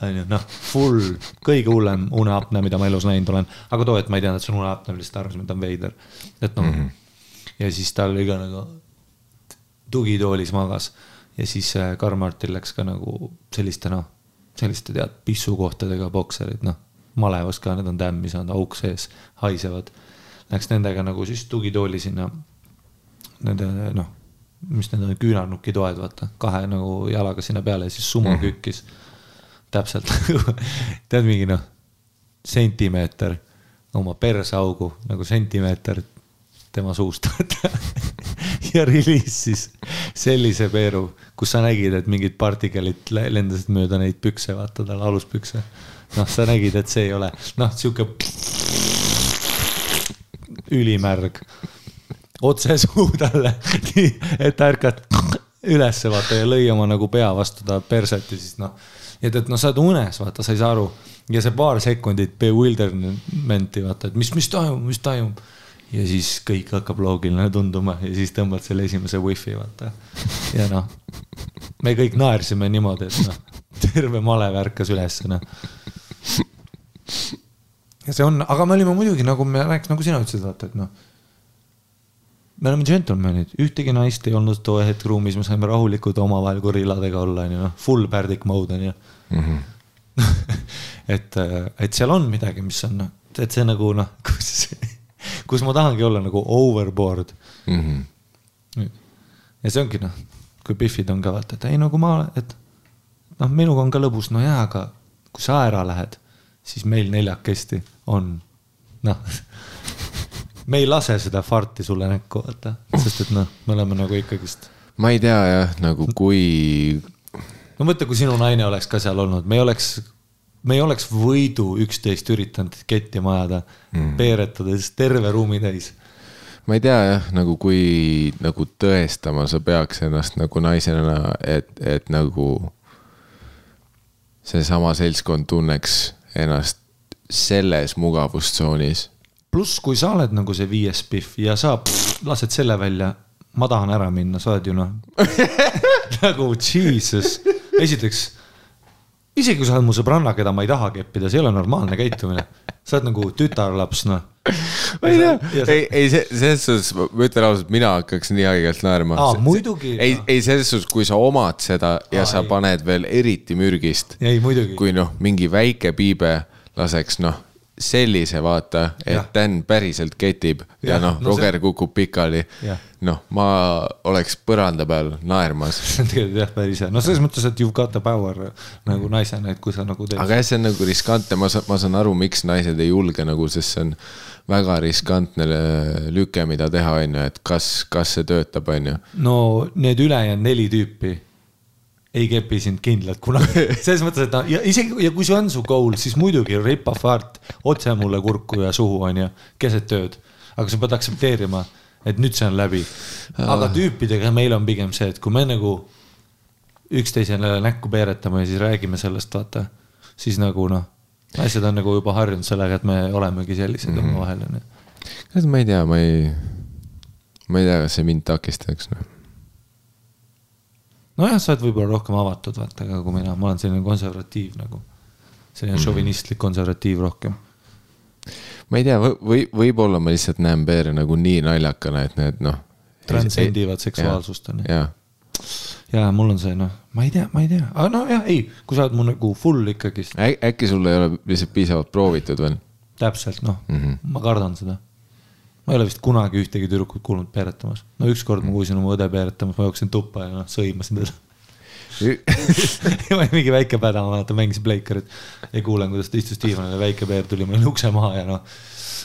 onju, noh, full, kõige hullem uneapne, mida ma elus näinud olen, aga too hetk ma ei teadnud, et see on uneapne, ma lihtsalt arvasin, et ta on veider. et noh mm -hmm., ja siis tal oli ka nagu tugitoolis magas ja siis äh, Karl Martin läks ka nagu selliste noh, selliste tead pissukohtadega bokserid, noh malevas ka, need on tämmi saanud, auk sees, haisevad. Läks nendega nagu siis tugitooli sinna, nende noh, mis need on, küünarnukitoed, vaata, kahe nagu jalaga sinna peale ja siis sumo mm -hmm. kükkis. täpselt tead, mingi noh, sentimeeter oma perseaugu nagu sentimeeter tema suust ja release siis sellise peeru, kus sa nägid, et mingid partikelid lendasid mööda neid pükse, vaata tal aluspükse noh, sa nägid, et see ei ole, noh, sihuke ülimärg, otse suu talle, et ärkad ülesse vaata ja lõi oma nagu pea vastu ta perset ja siis noh. et, et noh, sa oled unes, vaata, sa ei saa aru ja see paar sekundit bewilderment'i vaata, et mis, mis toimub, mis toimub. ja siis kõik hakkab loogiline tunduma ja siis tõmbad selle esimese wifi vaata. ja noh, me kõik naersime niimoodi, et noh, terve malev ärkas ülesse noh ja see on, aga me olime muidugi nagu me rääkis, nagu sina ütlesid, vaata, et noh. me oleme džentelmenid, ühtegi naist ei olnud too hetk ruumis, me saime rahulikult omavahel gorilladega olla, onju, noh, full pärdik mode onju mm. -hmm. et, et seal on midagi, mis on, et see nagu noh, kus, kus ma tahangi olla nagu overboard mm. -hmm. ja see ongi noh, kui Biffid on ka vaata, et ei no kui ma, et noh, minuga on ka lõbus, no jaa, aga kui sa ära lähed siis meil neljakesti on, noh me ei lase seda farti sulle näkku, vaata, sest et noh, me oleme nagu ikkagist.
ma ei tea jah, nagu kui.
no mõtle, kui sinu naine oleks ka seal olnud, me ei oleks, me ei oleks võidu üksteist üritanud kettima ajada mm., peeretades terve ruumi täis.
ma ei tea jah, nagu kui nagu tõestama sa peaks ennast nagu naisena, et, et nagu seesama seltskond tunneks ennast selles mugavustsoonis.
pluss, kui sa oled nagu see viies Pihv ja sa pff, lased selle välja, ma tahan ära minna, sa oled ju noh nagu jesus, esiteks isegi kui sa oled mu sõbranna, keda ma ei taha keppida, see ei ole normaalne käitumine. sa oled nagu tütarlaps, noh.
ma ei tea, ei, ei selles suhtes, ma ütlen ausalt, mina hakkaks nii haigelt naerma.
aa, muidugi.
ei, ei selles suhtes, kui sa omad seda ja aa, sa ei. paned veel eriti mürgist.
ei, muidugi.
kui noh, mingi väike piibe laseks noh sellise vaata, et Dan päriselt ketib ja, ja noh no, Roger see... kukub pikali. noh, ma oleks põranda peal naermas
see on tegelikult jah, päris hea, no selles mõttes, et you got the power nagu naisena, et kui sa nagu
teed. aga jah, see on nagu riskantne, ma saan, ma saan aru, miks naised ei julge nagu, sest see on väga riskantne lüke, mida teha, on ju, et kas, kas see töötab, on ju.
no need ülejäänud neli tüüpi ei kepi sind kindlalt kunagi. selles mõttes, et noh, ja isegi ja kui see on su goal, siis muidugi rip heart otse mulle kurku ja suhu onju, keset ööd. aga sa pead aktsepteerima, et nüüd see on läbi. aga tüüpidega meil on pigem see, et kui me nagu üksteisele näkku peeretame ja siis räägime sellest, vaata, siis nagu noh, asjad on nagu juba harjunud sellega, et me olemegi sellised mm -hmm. omavahel onju.
ma ei tea, ma ei, ma ei tea, kas see mind takistaks noh
nojah, sa oled võib-olla rohkem avatud, vaata, aga kui mina, ma olen selline konservatiiv nagu, selline mm. šovinistlik konservatiiv rohkem.
ma ei tea, või võib-olla ma lihtsalt näen peere nagu nii naljakana, et need noh.
transcendivad seksuaalsust on ju. ja, ja mul on see noh, ma ei tea, ma ei tea, aga nojah, ei, kui sa oled mu nagu full ikkagist.
äkki sul ei ole lihtsalt piisavalt proovitud veel?
täpselt, noh mm, -hmm. ma kardan seda ma ei ole vist kunagi ühtegi tüdrukut kuulnud peeretamas. no ükskord ma kuulsin oma õde peeretamas, ma jooksin tuppa ja noh, sõimasin teda mingi väike päda, ma vaatan, mängisin Pleikarit ja kuulen, kuidas ta istus diivanil ja väike peer tuli mulle ukse maha ja noh,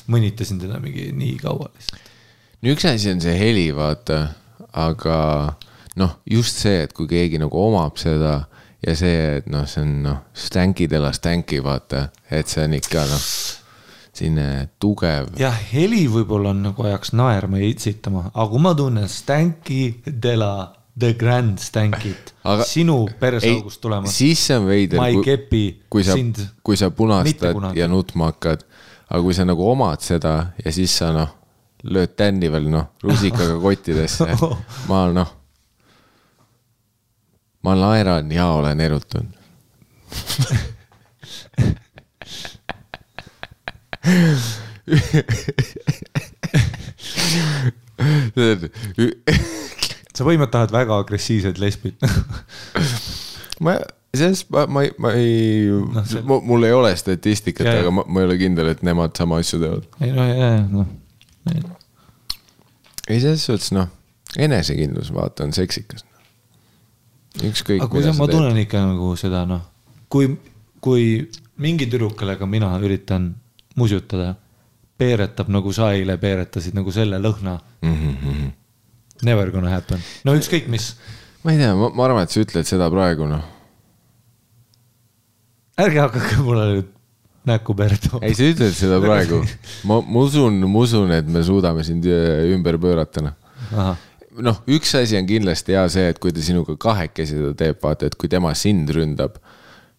mõnitasin teda mingi nii kaua lihtsalt.
no üks asi on see heli, vaata, aga noh, just see, et kui keegi nagu omab seda ja see, et noh, see on noh, stänki de la stänki, vaata, et see on ikka noh, selline tugev.
jah, heli võib-olla on nagu ajaks naerma ja itsitama, aga kui ma tunnen stänki de la The Grand Stankit aga, sinu perseaugust tulemas.
siis see on veider.
ma ei kepi
kui sa, kui sa punastad ja nutma hakkad, aga kui sa nagu omad seda ja siis sa noh, lööd tänni veel noh, rusikaga kottidesse ma noh, ma naeran ja olen erutunud
sa põhimõtteliselt tahad väga agressiivset lesbit
ma, sellest ma, ma, ma ei no,, see... mul ei ole statistikat, aga ma, ma ei ole kindel, et nemad sama asju teevad.
ei no, ja, ja, noh.
ei, selles suhtes noh, enesekindlus, vaata, on seksikas. ükskõik.
aga kui sa, ma tunnen ikka nagu seda, noh, kui, kui mingi tüdruk, kellega mina üritan musutada, peeretab nagu sa eile peeretasid nagu selle lõhna mm. -hmm Never gonna happen, no ükskõik mis.
ma ei tea, ma arvan, et sa ütled seda praegu noh.
ärge hakake mulle nüüd näkku peeretama.
ei, sa ütled seda praegu. ma, ma usun, ma usun, et me suudame sind äh, ümber pöörata noh. noh, üks asi on kindlasti hea see, et kui ta sinuga kahekesi seda teeb, vaata, et kui tema sind ründab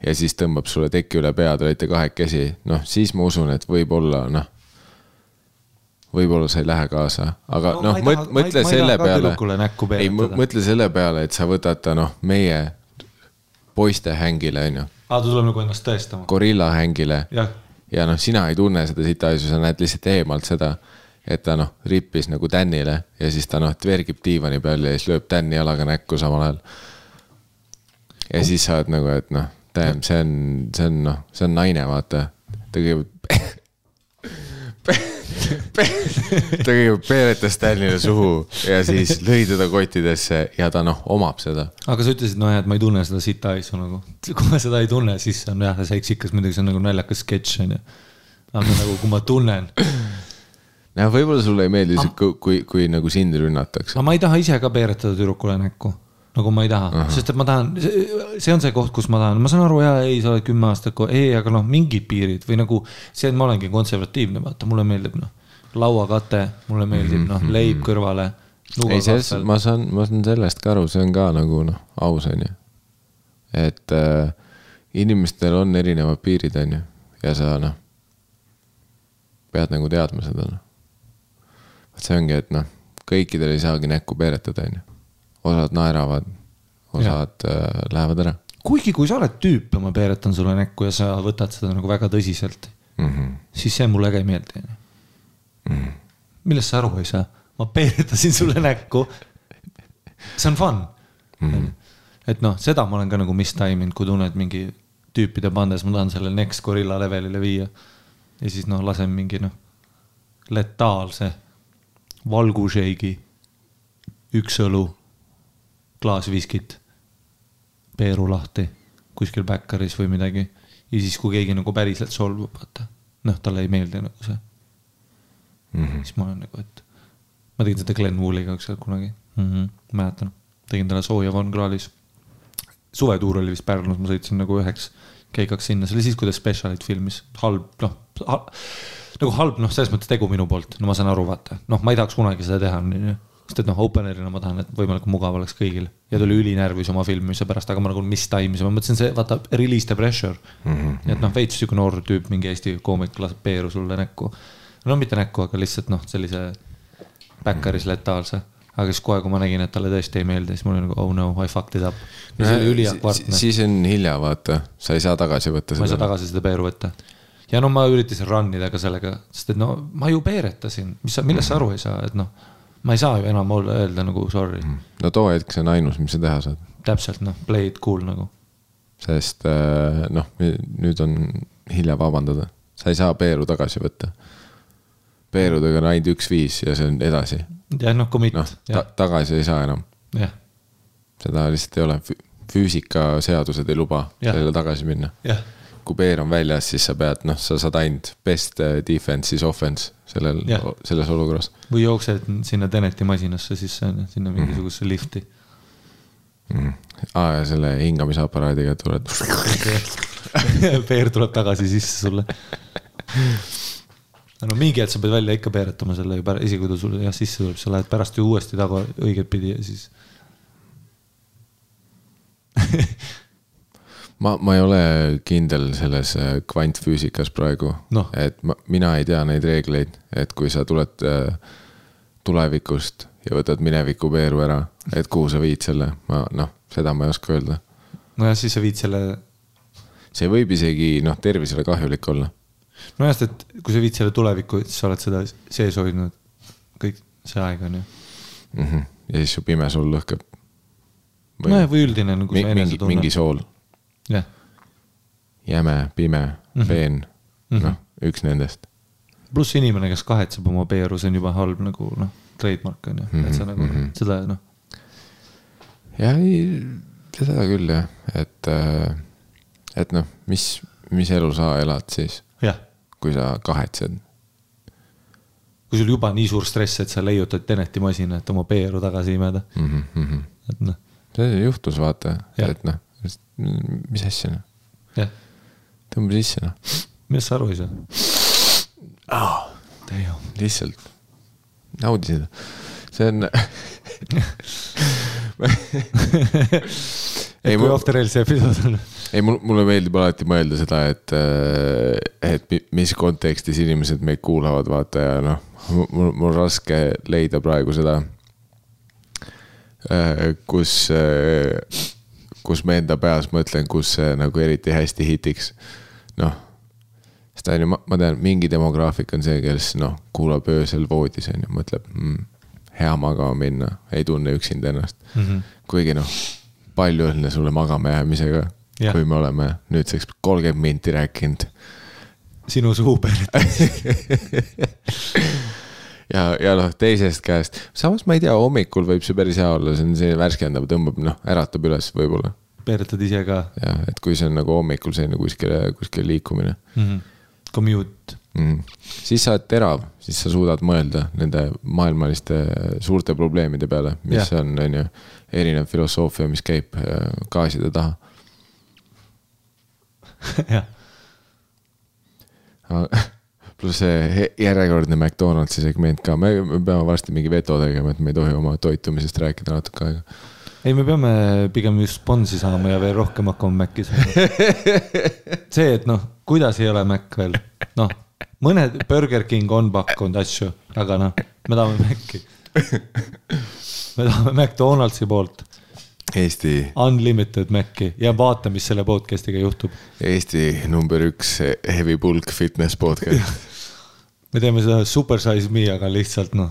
ja siis tõmbab sulle teki üle pea, te olete kahekesi, noh, siis ma usun, et võib-olla noh võib-olla sa ei lähe kaasa, aga no, noh, mõtle, mõtle selle peale. ei, mõtle selle peale, et sa võtad ta noh, meie poiste hängile, onju.
aa, ta tuleb nagu ennast tõestama.
gorilla hängile. ja noh, sina ei tunne seda sitaisu, sa näed lihtsalt eemalt seda, et ta noh, rippis nagu tännile ja siis ta noh, tvergib diivani peal ja siis lööb tänni jalaga näkku samal ajal. ja siis sa oled nagu, et noh, damn, see on, see on noh, see on naine, vaata. ta kõigepealt ta kõigepealt peeretas Stanley'le suhu ja siis lõi teda kottidesse ja ta noh, omab seda.
aga sa ütlesid, noh, et ma ei tunne seda sita aisu nagu. kui ma seda ei tunne, siis see on jah, seksikas, muidugi see on nagu naljakas sketš on ju. aga nagu, kui ma tunnen.
no võib-olla sulle ei meeldi ah., kui, kui, kui nagu sind rünnatakse.
aga ma ei taha ise ka peeretada tüdrukule näkku nagu ma ei taha, sest et ma tahan, see on see koht, kus ma tahan, ma saan aru, jaa, ei, sa oled kümme aastat, ei, aga noh, mingid piirid või nagu see, et ma olengi konservatiivne, vaata, mulle meeldib noh lauakate, mulle meeldib, noh, mhm, leib mhm. kõrvale.
ei, selles, ma saan, ma saan sellest ka aru, see on ka nagu noh, aus on ju. et äh, inimestel on erinevad piirid, on ju, ja sa noh, pead nagu teadma seda noh. vot see ongi, et noh, kõikidel ei saagi näkku peeretada, on ju. Osad naeravad, osad äh, lähevad ära.
kuigi, kui sa oled tüüp ja ma peeretan sulle näkku ja sa võtad seda nagu väga tõsiselt mm, -hmm. siis see mulle ka ei meeldi, mm.. millest sa aru ei saa? ma peeretasin sulle näkku. see on fun mm.. et noh, seda ma olen ka nagu mistaiminud, kui tunned mingi tüüpide bandes, ma tahan selle next gorilla levelile viia. ja siis noh, lasen mingi noh, letaalse valgušeigi, üks õlu, klaas viskit, peeru lahti kuskil backeris või midagi. ja siis, kui keegi nagu päriselt solvub, vaata, noh, talle ei meeldi nagu see mm. -hmm. siis ma olen nagu, et ma tegin seda Glen Wooliga ükskord kunagi mm, -hmm. mäletan, tegin talle sooja Von Krahlis. suvetuur oli vist Pärnus, ma sõitsin nagu üheks keikaks sinna, see oli siis, kui ta Specialit filmis, halb, noh ha, nagu halb, noh, selles mõttes tegu minu poolt, no ma saan aru, vaata, noh, ma ei tahaks kunagi seda teha, onju sest et noh, opener'ina ma tahan, et võimalikult mugav oleks kõigil ja ta oli ülinärvis oma filmimise pärast, aga ma nagu mis taimisin, ma mõtlesin, see vaata release the pressure mm. -hmm. et noh, veits sihuke noor tüüp, mingi Eesti koomik laseb peeru sulle näkku no mitte näkku, aga lihtsalt noh, sellise backeris letaalse aga siis kohe, kui ma nägin, et talle tõesti ei meeldi, siis mul oli nagu oh no, I fucked it up. ja see oli üliakvaartne.
siis on hilja, vaata, sa ei saa tagasi võtta
ma ei saa tagasi seda peeru võtta. ja no ma üritasin run ida ka sellega, sest et no ma ju peeretasin, mis sa, millest sa aru ei saa, et noh. Ma ei saa ju enam öelda nagu sorry. Mm.
no too hetk see on ainus, mis sa teha saad.
täpselt noh, play it cool nagu.
sest äh, noh, nüüd on hilja vabandada, sa ei saa peeru tagasi võtta Peerudega on ainult üks viis ja see on edasi.
jah, noh, commit no,
ta. tagasi ei saa enam. seda lihtsalt ei ole, füüsikaseadused ei luba sellele tagasi minna.
jah,
kui Beer on väljas, siis sa pead, noh, sa saad ainult best äh, defense is offense sellel selles olukorras
või jooksed sinna Teneti masinasse sisse, ju, sinna mingisugusesse lifti.
mm.. aa, ja selle hingamisaparaadiga tuled.
Peer tuleb tagasi sisse sulle. no mingi hetk sa pead välja ikka peeretama selle isegi kui ta sulle jah sisse tuleb, sa lähed pärast ju uuesti taga õiget pidi ja siis.
ma, ma ei ole kindel selles äh, kvantfüüsikas praegu
Noh.
et ma, mina ei tea neid reegleid, et kui sa tuled äh, tulevikust ja võtad mineviku Beeru ära, et kuhu sa viid selle, ma noh, seda ma ei oska öelda.
nojah, siis sa viid selle,
see võib isegi noh, tervisele kahjulik olla.
nojah, sest et kui sa viid selle tulevikku, siis sa oled seda sees hoidnud kõik see aeg on ju.
mm. -hmm. ja siis su pimesool lõhkeb.
nojah, või üldine nagu
mingi, mingi. sool,
jah,
jäme, pime mm,
Mhm.
-hmm. peen mm,
Mhm.
-hmm. noh, üks nendest.
pluss inimene, kes kahetseb oma peeru, see on juba halb nagu noh, trademark on ju, et sa nagu
Mhm, mhm.
seda noh,
ja ei, seda küll jah, et, et noh, mis, mis elu sa elad siis,
jah.
kui sa kahetsed.
kui sul juba nii suur stress, et sa leiutad Teneti masina, et oma peeru tagasi imeda,
Mm -hmm.
et noh,
see juhtus, vaata,
Jah.
et noh, mis asja noh, tõmba sisse noh,
millest sa aru ei saa oh,?
lihtsalt naudi seda, see on ei,
kui off the rails see episood on.
ei mul, mulle meeldib alati mõelda seda, et, et mi- mis kontekstis inimesed meid kuulavad, vaata ja noh, mul, mul raske leida praegu seda, kus, kus ma enda peas mõtlen, kus see nagu eriti hästi hitiks. noh, sest on ju, ma, tean, mingi demograafik on see, kes noh, kuulab öösel voodis on ju, mõtleb mm,, hea magama minna, ei tunne üksinda ennast.
Mhm.
kuigi noh, palju õnne sulle magama jäämisega,
Jah.
kui me oleme nüüdseks kolmkümmend minti rääkinud.
sinu suu peeretas.
ja, ja noh, teisest käest, samas ma ei tea, hommikul võib see päris hea olla, see on selline värskendav, tõmbab noh, äratab üles võib-olla.
peeretad ise ka
ja et kui see on nagu hommikul selline kuskile, kuskile liikumine
mm. -hmm. Commute,
mm.. siis sa oled terav, siis sa suudad mõelda nende maailmaliste suurte probleemide peale, mis
Jah.
on, on ju, erinev filosoofia, mis käib äh, gaaside taha.
jah.
pluss see järjekordne McDonaldsi segment ka, me, me peame varsti mingi veto tegema, et me ei tohi oma toitumisest rääkida natuke aega.
ei, me peame pigem just sponsi saama ja veel rohkem hakkama Maci saama. see, et noh, kuidas ei ole Mac veel, noh, mõned Burger King on pakkunud asju, aga noh, me tahame Maci. me tahame McDonaldsi poolt
Eesti,
unlimited Maci ja vaata, mis selle podcast'iga juhtub.
Eesti number üks heavy bulk fitness podcast.
me teeme seda super size me, aga lihtsalt noh,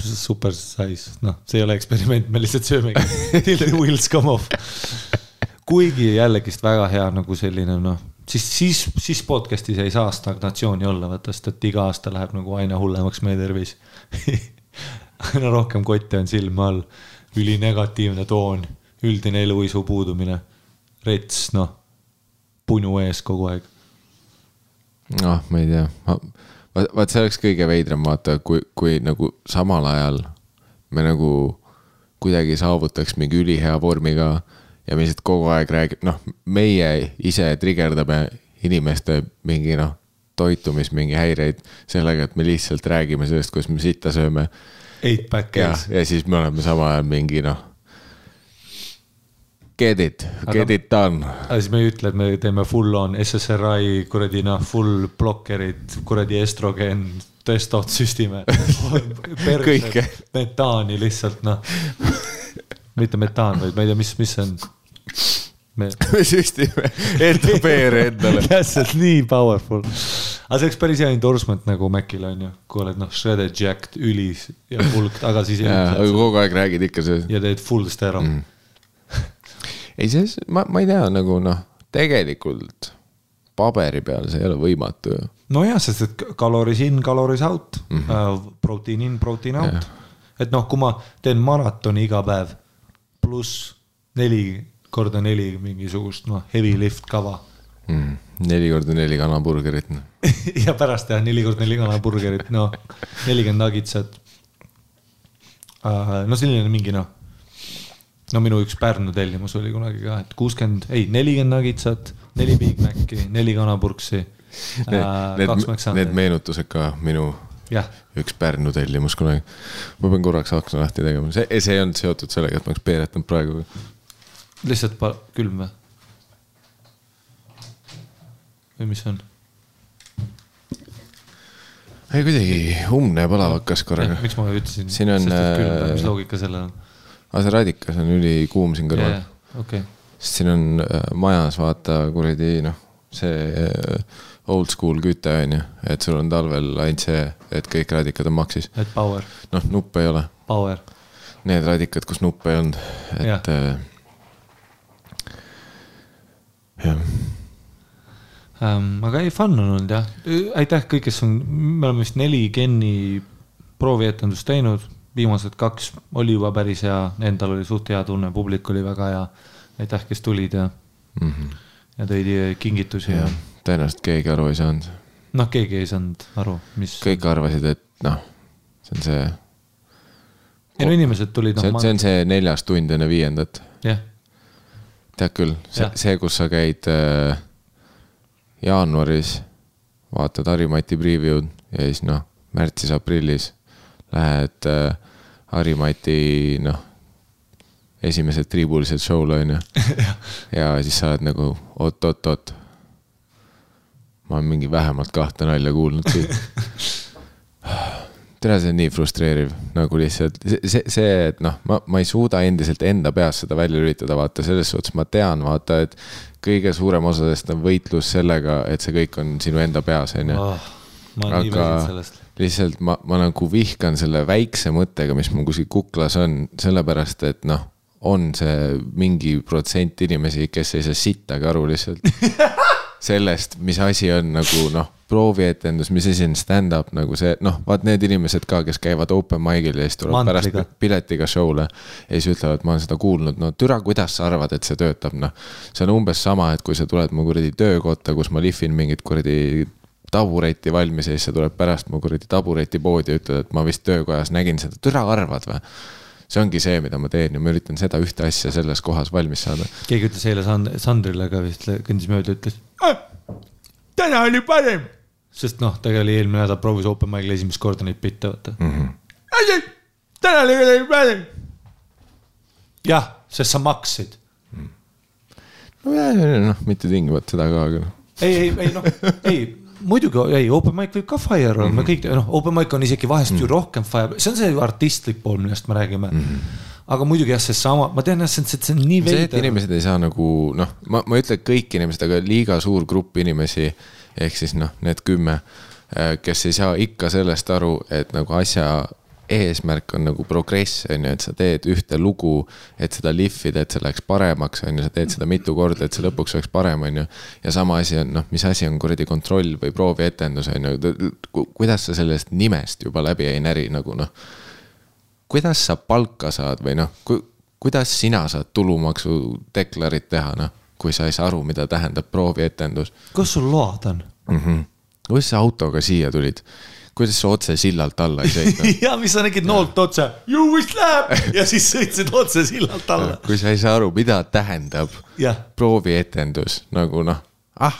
super size, noh, see ei ole eksperiment, me lihtsalt söömegi the wheels come off. kuigi jällegist väga hea nagu selline noh, siis, siis, siis podcast'is ei saa stagnatsiooni olla, vaata, sest et iga aasta läheb nagu aina hullemaks meie tervis. aina rohkem kotte on silme all, ülinegatiivne toon, üldine eluisu puudumine, rets, noh, punu ees kogu aeg.
noh, ma ei tea, vaat, vaat see oleks kõige veidram, vaata, kui, kui nagu samal ajal me nagu kuidagi saavutaks mingi ülihea vormi ka ja me lihtsalt kogu aeg räägib, noh, meie ise trigerdame inimeste mingi noh, toitumis mingi häireid sellega, et me lihtsalt räägime sellest, kuidas me sitta sööme
Eight pack
ja
ees,,
ja siis me oleme samal ajal mingi noh. Get it,
Aga-
get it done.
aga siis me ei ütle, et me teeme full on SSRI kuradi noh, full blokkerid, kuradi estrogen, testot süstime.
Kõike.
metaani lihtsalt noh, mitte metaan, vaid ma ei tea, mis, mis see on. me
me süstime peere endale.
täpselt nii powerful. aga see oleks päris hea endorsement nagu Macil on ju, kui oled noh, shredded jacked ülis ja pulk taga, siis
aga kogu aeg räägid ikka sellest.
ja teed full stero mm..
ei, see, ma, ma ei tea, nagu noh, tegelikult paberi peal see ei ole võimatu ju.
nojah, sest et calories in, calories out mm, -hmm. protein in, protein out
Jah..
et noh, kui ma teen maratoni iga päev pluss neli korda neli mingisugust noh, heavy lift kava,
Mm, neli korda neli kanaburgerit noh.
ja pärast jah, neli korda neli kanaburgerit, noh, nelikümmend nagitsat. no selline mingi noh, no minu üks Pärnu tellimus oli kunagi ka, et kuuskümmend, ei, nelikümmend nagitsat, neli Big Maci, neli kanapurksi.
Need, need, need meenutused ka minu
Ja.
üks Pärnu tellimus kunagi. ma pean korraks akna lahti tegema, see, see ei olnud seotud sellega, et ma oleks peeretanud praegu.
lihtsalt külm või? või mis on?
ei kuidagi umbne ja palav hakkas korraga.
miks ma ütlesin?
siin on.
mis loogika sellel on?
Aga see radikas on ülikuum siin kõrval
yeah,. Okay.
sest siin on äh, majas vaata kuradi noh, see äh, old school küte on ju, et sul on talvel ainult see, et kõik radikad on maksis.
et power.
noh, nuppe ei ole.
Power.
Need radikad, kus nuppe ei olnud, et. Äh, jah
ähm,. aga ei, fun on olnud jah, aitäh kõik, kes on, me oleme vist neli Kenni proovietendust teinud, viimased kaks oli juba päris hea, endal oli suht hea tunne, publik oli väga hea. aitäh, kes tulid ja mm, -hmm. ja tõid kingitusi ja, ja
tõenäoliselt keegi aru ei saanud.
noh, keegi ei saanud aru, mis.
kõik arvasid, et noh, see on see.
ei no inimesed tulid
no,. see, ma... see on see neljas tund enne viiendat.
jah.
tead küll, see, see, kus sa käid äh, jaanuaris, vaatad Harimati preview'd ja siis noh, märtsis-aprillis lähed äh, Harimati noh esimesed triibulised show'le on ju. ja siis sa oled nagu oot-oot-oot, ma olen mingi vähemalt kahte nalja kuulnud siit tere, see on nii frustreeriv nagu lihtsalt see, see, see, et noh, ma, ma ei suuda endiselt enda peas seda välja lülitada, vaata selles suhtes ma tean, vaata, et kõige suurem osa sellest on võitlus sellega, et see kõik on sinu enda peas, on ju.
Ah, aga
lihtsalt ma, ma nagu vihkan selle väikse mõttega, mis mul kuskil kuklas on, sellepärast et noh, on see mingi protsent inimesi, kes ei saa sittagi aru lihtsalt sellest, mis asi on nagu noh, proovietendus, mis asi on stand-up nagu see noh, vaat need inimesed ka, kes käivad open mic'il ja siis tulevad Mantliga. pärast piletiga show'le. ja siis ütlevad, ma olen seda kuulnud, no türa, kuidas sa arvad, et see töötab, noh. see on umbes sama, et kui sa tuled mu kuradi töökotta, kus ma lihvin mingit kuradi tabureti valmis ja siis sa tuled pärast mu kuradi taburetipoodi ja ütled, et ma vist töökojas nägin seda, türa arvad või see ongi see, mida ma teen ja ma üritan seda ühte asja selles kohas valmis saada.
keegi ütles eile Sand-, Sandrile ka vist, kõndis mööda, ütles ah,. täna oli parem. sest noh, ta oli eelmine nädal proovis open mic'il esimest korda neid bitte võtta mm. -hmm. täna oli parem. jah, sest sa maksid
mm.. nojah, noh, mitte tingimata seda ka, aga noh.
ei, ei, ei noh, ei muidugi, ei, open mic võib ka fire olla mm, -hmm. me kõik, noh, open mic on isegi vahest mm -hmm. ju rohkem fire, see on see artistlik pool, millest me räägime mm. -hmm aga muidugi jah, seesama, ma tean jah, see on, see on nii veider.
inimesed ei saa nagu noh, ma, ma ei ütle, kõik inimesed, aga liiga suur grupp inimesi ehk siis noh, need kümme, äh, kes ei saa ikka sellest aru, et nagu asja eesmärk on nagu progress, on ju, et sa teed ühte lugu, et seda lihvida, et see läheks paremaks, on ju, sa teed seda mitu korda, et see lõpuks oleks parem, on ju. ja sama asi on, noh, mis asi on kuradi kontroll või proovietendus, on ju, kuidas sa sellest nimest juba läbi ei näri nagu noh. kuidas sa palka saad või noh ku,, kuidas sina saad tulumaksudeklarit teha, noh, kui sa ei saa aru, mida tähendab proovietendus.
kus sul load on
mm? -hmm. kuidas sa autoga siia tulid? Kuidas sa otse sillalt alla ei sõitnud
ja mis sa nägid noolt otse, ju vist läheb ja siis sõitsid otse sillalt alla.
kui sa ei saa aru, mida tähendab proovietendus nagu noh, ah.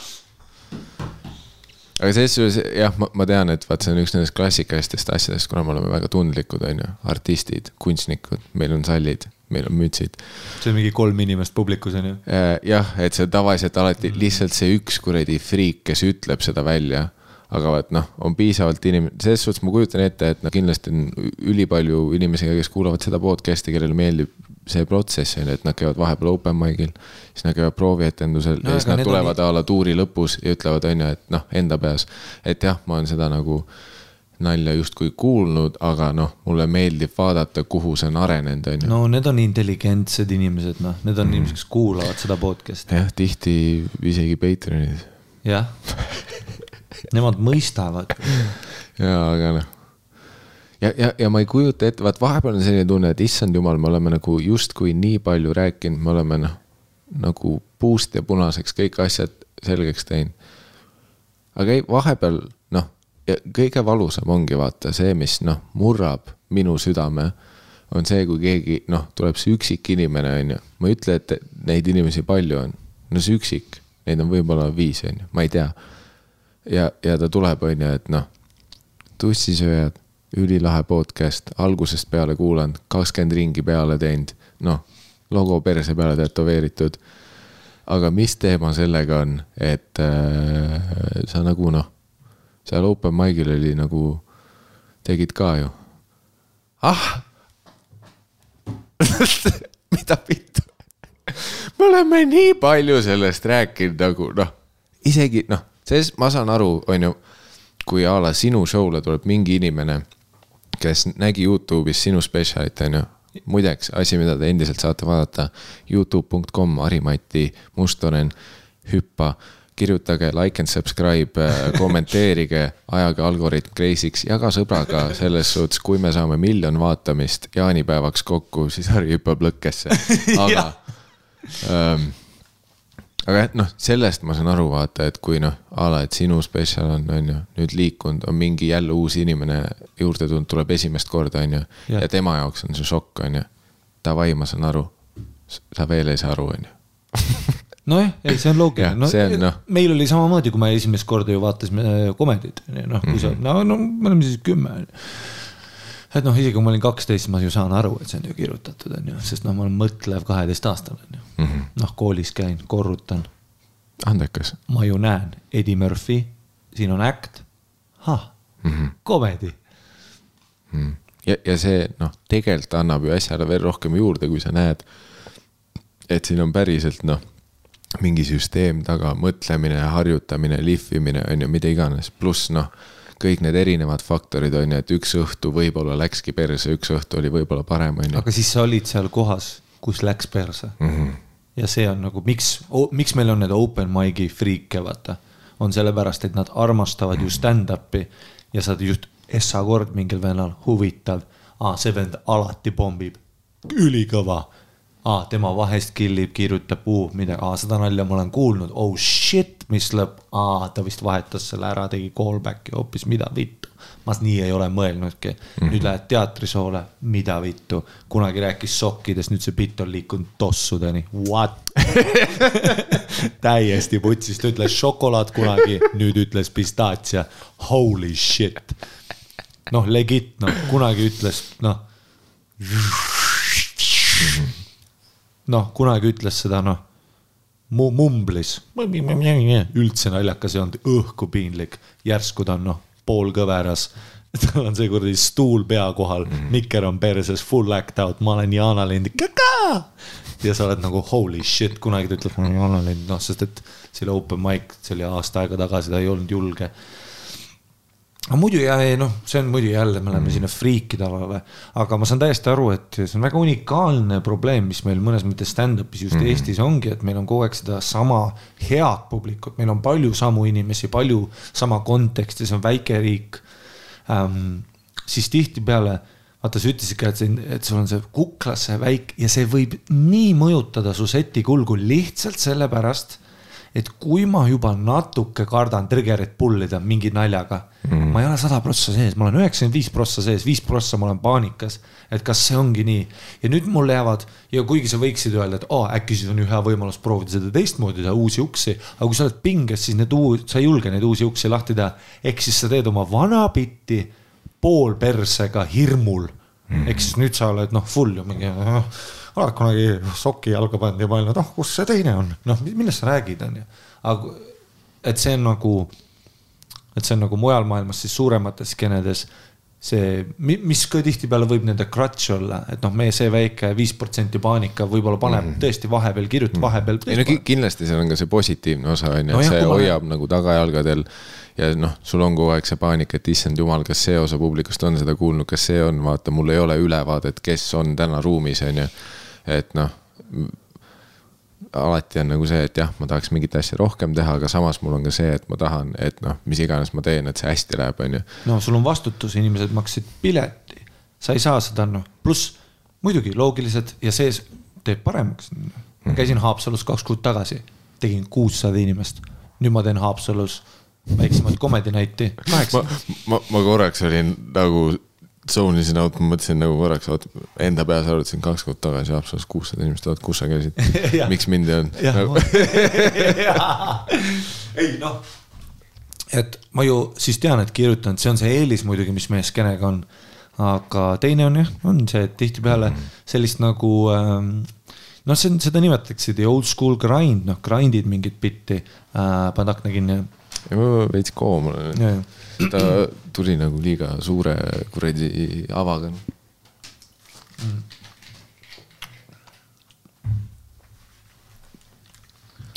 aga selles suhtes jah, ma, ma tean, et vaat see on üks nendest klassikalistest asjadest, kuna me oleme väga tundlikud, on ju, artistid, kunstnikud, meil on sallid meil on mütsid.
see on mingi kolm inimest publikus on ju?
Äh, jah, et see tavaliselt alati lihtsalt see üks kuradi friik, kes ütleb seda välja aga et noh, on piisavalt inim-, selles suhtes ma kujutan ette, et noh, kindlasti on ülipalju inimesi, kes kuulavad seda podcast'i, kellele meeldib see protsess on ju, et nad käivad vahepeal open mic'il, siis nad käivad proovietendusel no, ja siis nad tulevad oli... a la tuuri lõpus ja ütlevad, on ju, et noh, enda peas. et jah, ma olen seda nagu nalja justkui kuulnud, aga noh, mulle meeldib vaadata, kuhu see on arenenud, on
ju. no need on intelligentsed inimesed, noh, need on mm. inimesed, kes kuulavad seda podcast'i.
jah, tihti isegi Patreonid.
jah Nemad mõistavad.
jaa, aga noh. ja, ja, ja ma ei kujuta ette, vaat vahepeal on selline tunne, et issand jumal, me oleme nagu justkui nii palju rääkinud, me oleme noh, nagu puust ja punaseks kõik asjad selgeks teinud. aga ei, vahepeal noh, kõige valusam ongi vaata see, mis noh, murrab minu südame on see, kui keegi noh, tuleb see üksik inimene, on ju. ma ei ütle, et neid inimesi palju on, no see üksik, neid on võib-olla viis, on ju, ma ei tea. Ja, ja ta tuleb, on ju, et noh, tussisööjad, ülilahe podcast, algusest peale kuulanud, kakskümmend ringi peale teinud, noh, logo perse peale tätoveeritud. aga mis teema sellega on, et äh, sa nagu noh, seal open mic'il oli nagu, tegid ka ju. ah mida vittu me oleme nii palju sellest rääkinud nagu noh, isegi noh, selles ma saan aru, on ju, kui a la sinu show'le tuleb mingi inimene, kes nägi Youtube'is sinu spetsialit, on ju muideks, asi, mida te endiselt saate vaadata, Youtube.com, Harimati Mustonen, hüppa kirjutage, like and subscribe, äh, kommenteerige, ajage algoritm crazy'ks, jaga sõbraga selles suhtes, kui me saame miljon vaatamist jaanipäevaks kokku, siis Harri hüppab lõkkesse, aga ähm, aga noh, sellest ma saan aru, vaata, et kui noh, a la, et sinu spetsial on, on ju, nüüd liikunud, on mingi jälle uus inimene juurde tulnud, tuleb esimest korda, on ju. ja tema jaoks on see šokk, on ju. Davai, ma saan aru. sa veel ei saa aru, on ju
nojah, ei, see on loogiline, no, no meil oli samamoodi, kui me esimest korda ju vaatasime äh, komedit, noh, kui sa, mhm. no, no me oleme siis kümme. Et noh, isegi kui ma olin kaksteist, ma ju saan aru, et see on ju kirjutatud, on ju, sest noh, ma olen mõtlev kaheteistaastane, on ju mm -hmm.. noh, koolis käin, korrutan.
andekas.
ma ju näen Eddie Murphy, siin on äkt, ahah mm -hmm., komedi
mm. -hmm. ja, ja see noh, tegelikult annab ju asjale veel rohkem juurde, kui sa näed, et siin on päriselt noh mingi süsteem taga, mõtlemine, harjutamine, lihvimine on ju, mida iganes, pluss noh, kõik need erinevad faktorid on ju, et üks õhtu võib-olla läkski perse, üks õhtu oli võib-olla parem, on ju.
aga siis sa olid seal kohas, kus läks perse mm. -hmm. ja see on nagu, miks, miks meil on need open mic'i friike, vaata. on sellepärast, et nad armastavad mm -hmm. ju stand-up'i ja sa oled just essa kord mingil vennal huvitav. aa, see vend alati pommib, ülikõva aa, tema vahest killib, kirjutab, uh, midagi, aa, seda nalja ma olen kuulnud, oh shit, mis lõpp, aa, ta vist vahetas selle ära, tegi callback'i hoopis, mida vittu. ma nii ei ole mõelnudki. Mm, -hmm. nüüd lähed teatrisoole, mida vittu, kunagi rääkis sokkidest, nüüd see bitt on liikunud tossudeni, what? Täiesti putsist, ütles šokolaad kunagi, nüüd ütles pistaatsia, holy shit. noh, legit, noh, kunagi ütles, noh noh, kunagi ütles seda noh, mumblis, üldse naljakas ei olnud, õhku piinlik, järsku ta on noh, poolkõveras. Tal on see kuradi stuul pea kohal. Mm, -hmm. mikker on perses, full act out, ma olen Jana Lind, ja sa oled nagu holy shit, kunagi ta ütleb, ma olen Jana Lind, noh, sest et see oli open mic, see oli aasta aega tagasi, ta ei olnud julge aga muidu ja ei noh, see on muidu jälle, me oleme mm. sinna friikide alale, aga ma saan täiesti aru, et see on väga unikaalne probleem, mis meil mõnes mõttes stand-up'is just mm. Eestis ongi, et meil on kogu aeg sedasama head publikut, meil on palju samu inimesi, palju sama konteksti, see on väike riik ähm,. siis tihtipeale vaata, sa ütlesid ka, et see, et sul on see kuklasse väike ja see võib nii mõjutada su seti kulgu lihtsalt sellepärast et kui ma juba natuke kardan trigger'it pullida mingi naljaga mm., ma ei ole sada prossa sees, ma olen üheksakümmend viis prossa sees, viis prossa ma olen paanikas. et kas see ongi nii ja nüüd mul jäävad ja kuigi sa võiksid öelda, et oh, äkki siis on ju hea võimalus proovida seda teistmoodi, teha uusi uksi. aga kui sa oled pinges, siis need uus, sa ei julge neid uusi uksi lahti teha. ehk siis sa teed oma vana bitti poolpersega hirmul mm.. ehk siis nüüd sa oled noh, full ju mingi oled kunagi soki jalga pannud ja mõelnud, oh, kus see teine on, noh, millest sa räägid, on ju. aga et see on nagu, et see on nagu mujal maailmas siis suuremates skenedes see, mis ka tihtipeale võib nende crutch olla, et noh, meie see väike viis protsenti paanika võib-olla paneb mm -hmm. tõesti vahepeal, kirjutab mm -hmm. vahepeal.
ei no kindlasti seal on ka see positiivne osa on ju, et see hoiab nagu tagajalgadel. ja noh, sul on kogu aeg see paanika, et issand jumal, kas see osa publikust on seda kuulnud, kas see on, vaata, mul ei ole ülevaadet, kes on täna ruumis, on ju et noh, alati on nagu see, et jah, ma tahaks mingit asja rohkem teha, aga samas mul on ka see, et ma tahan, et noh, mis iganes ma teen, et see hästi läheb, on ju.
no sul on vastutus, inimesed maksid pileti, sa ei saa seda noh, pluss muidugi loogilised ja see teeb paremaks. ma käisin Haapsalus kaks kuud tagasi, tegin kuussada inimest, nüüd ma teen Haapsalus väiksemat comedy night'i, kaheksa.
ma, ma, ma korraks olin nagu zone isin out, ma mõtlesin nagu korraks, oot, enda peas arvutasin kaks kuud tagasi Haapsalus kuussada inimest, oot, kus sa käisid miks mind ei olnud?
Ei noh, et ma ju siis tean, et kirjutan, see on see eelis muidugi, mis meie skeenega on. aga teine on jah, on see, et tihtipeale mm. sellist nagu ähm, noh, see on, seda nimetatakse the old school grind, noh, grind'id mingit bitti äh,, Padak nägin.
Veits koom olen. Ta tuli nagu liiga suure kuradi avaga. Mm..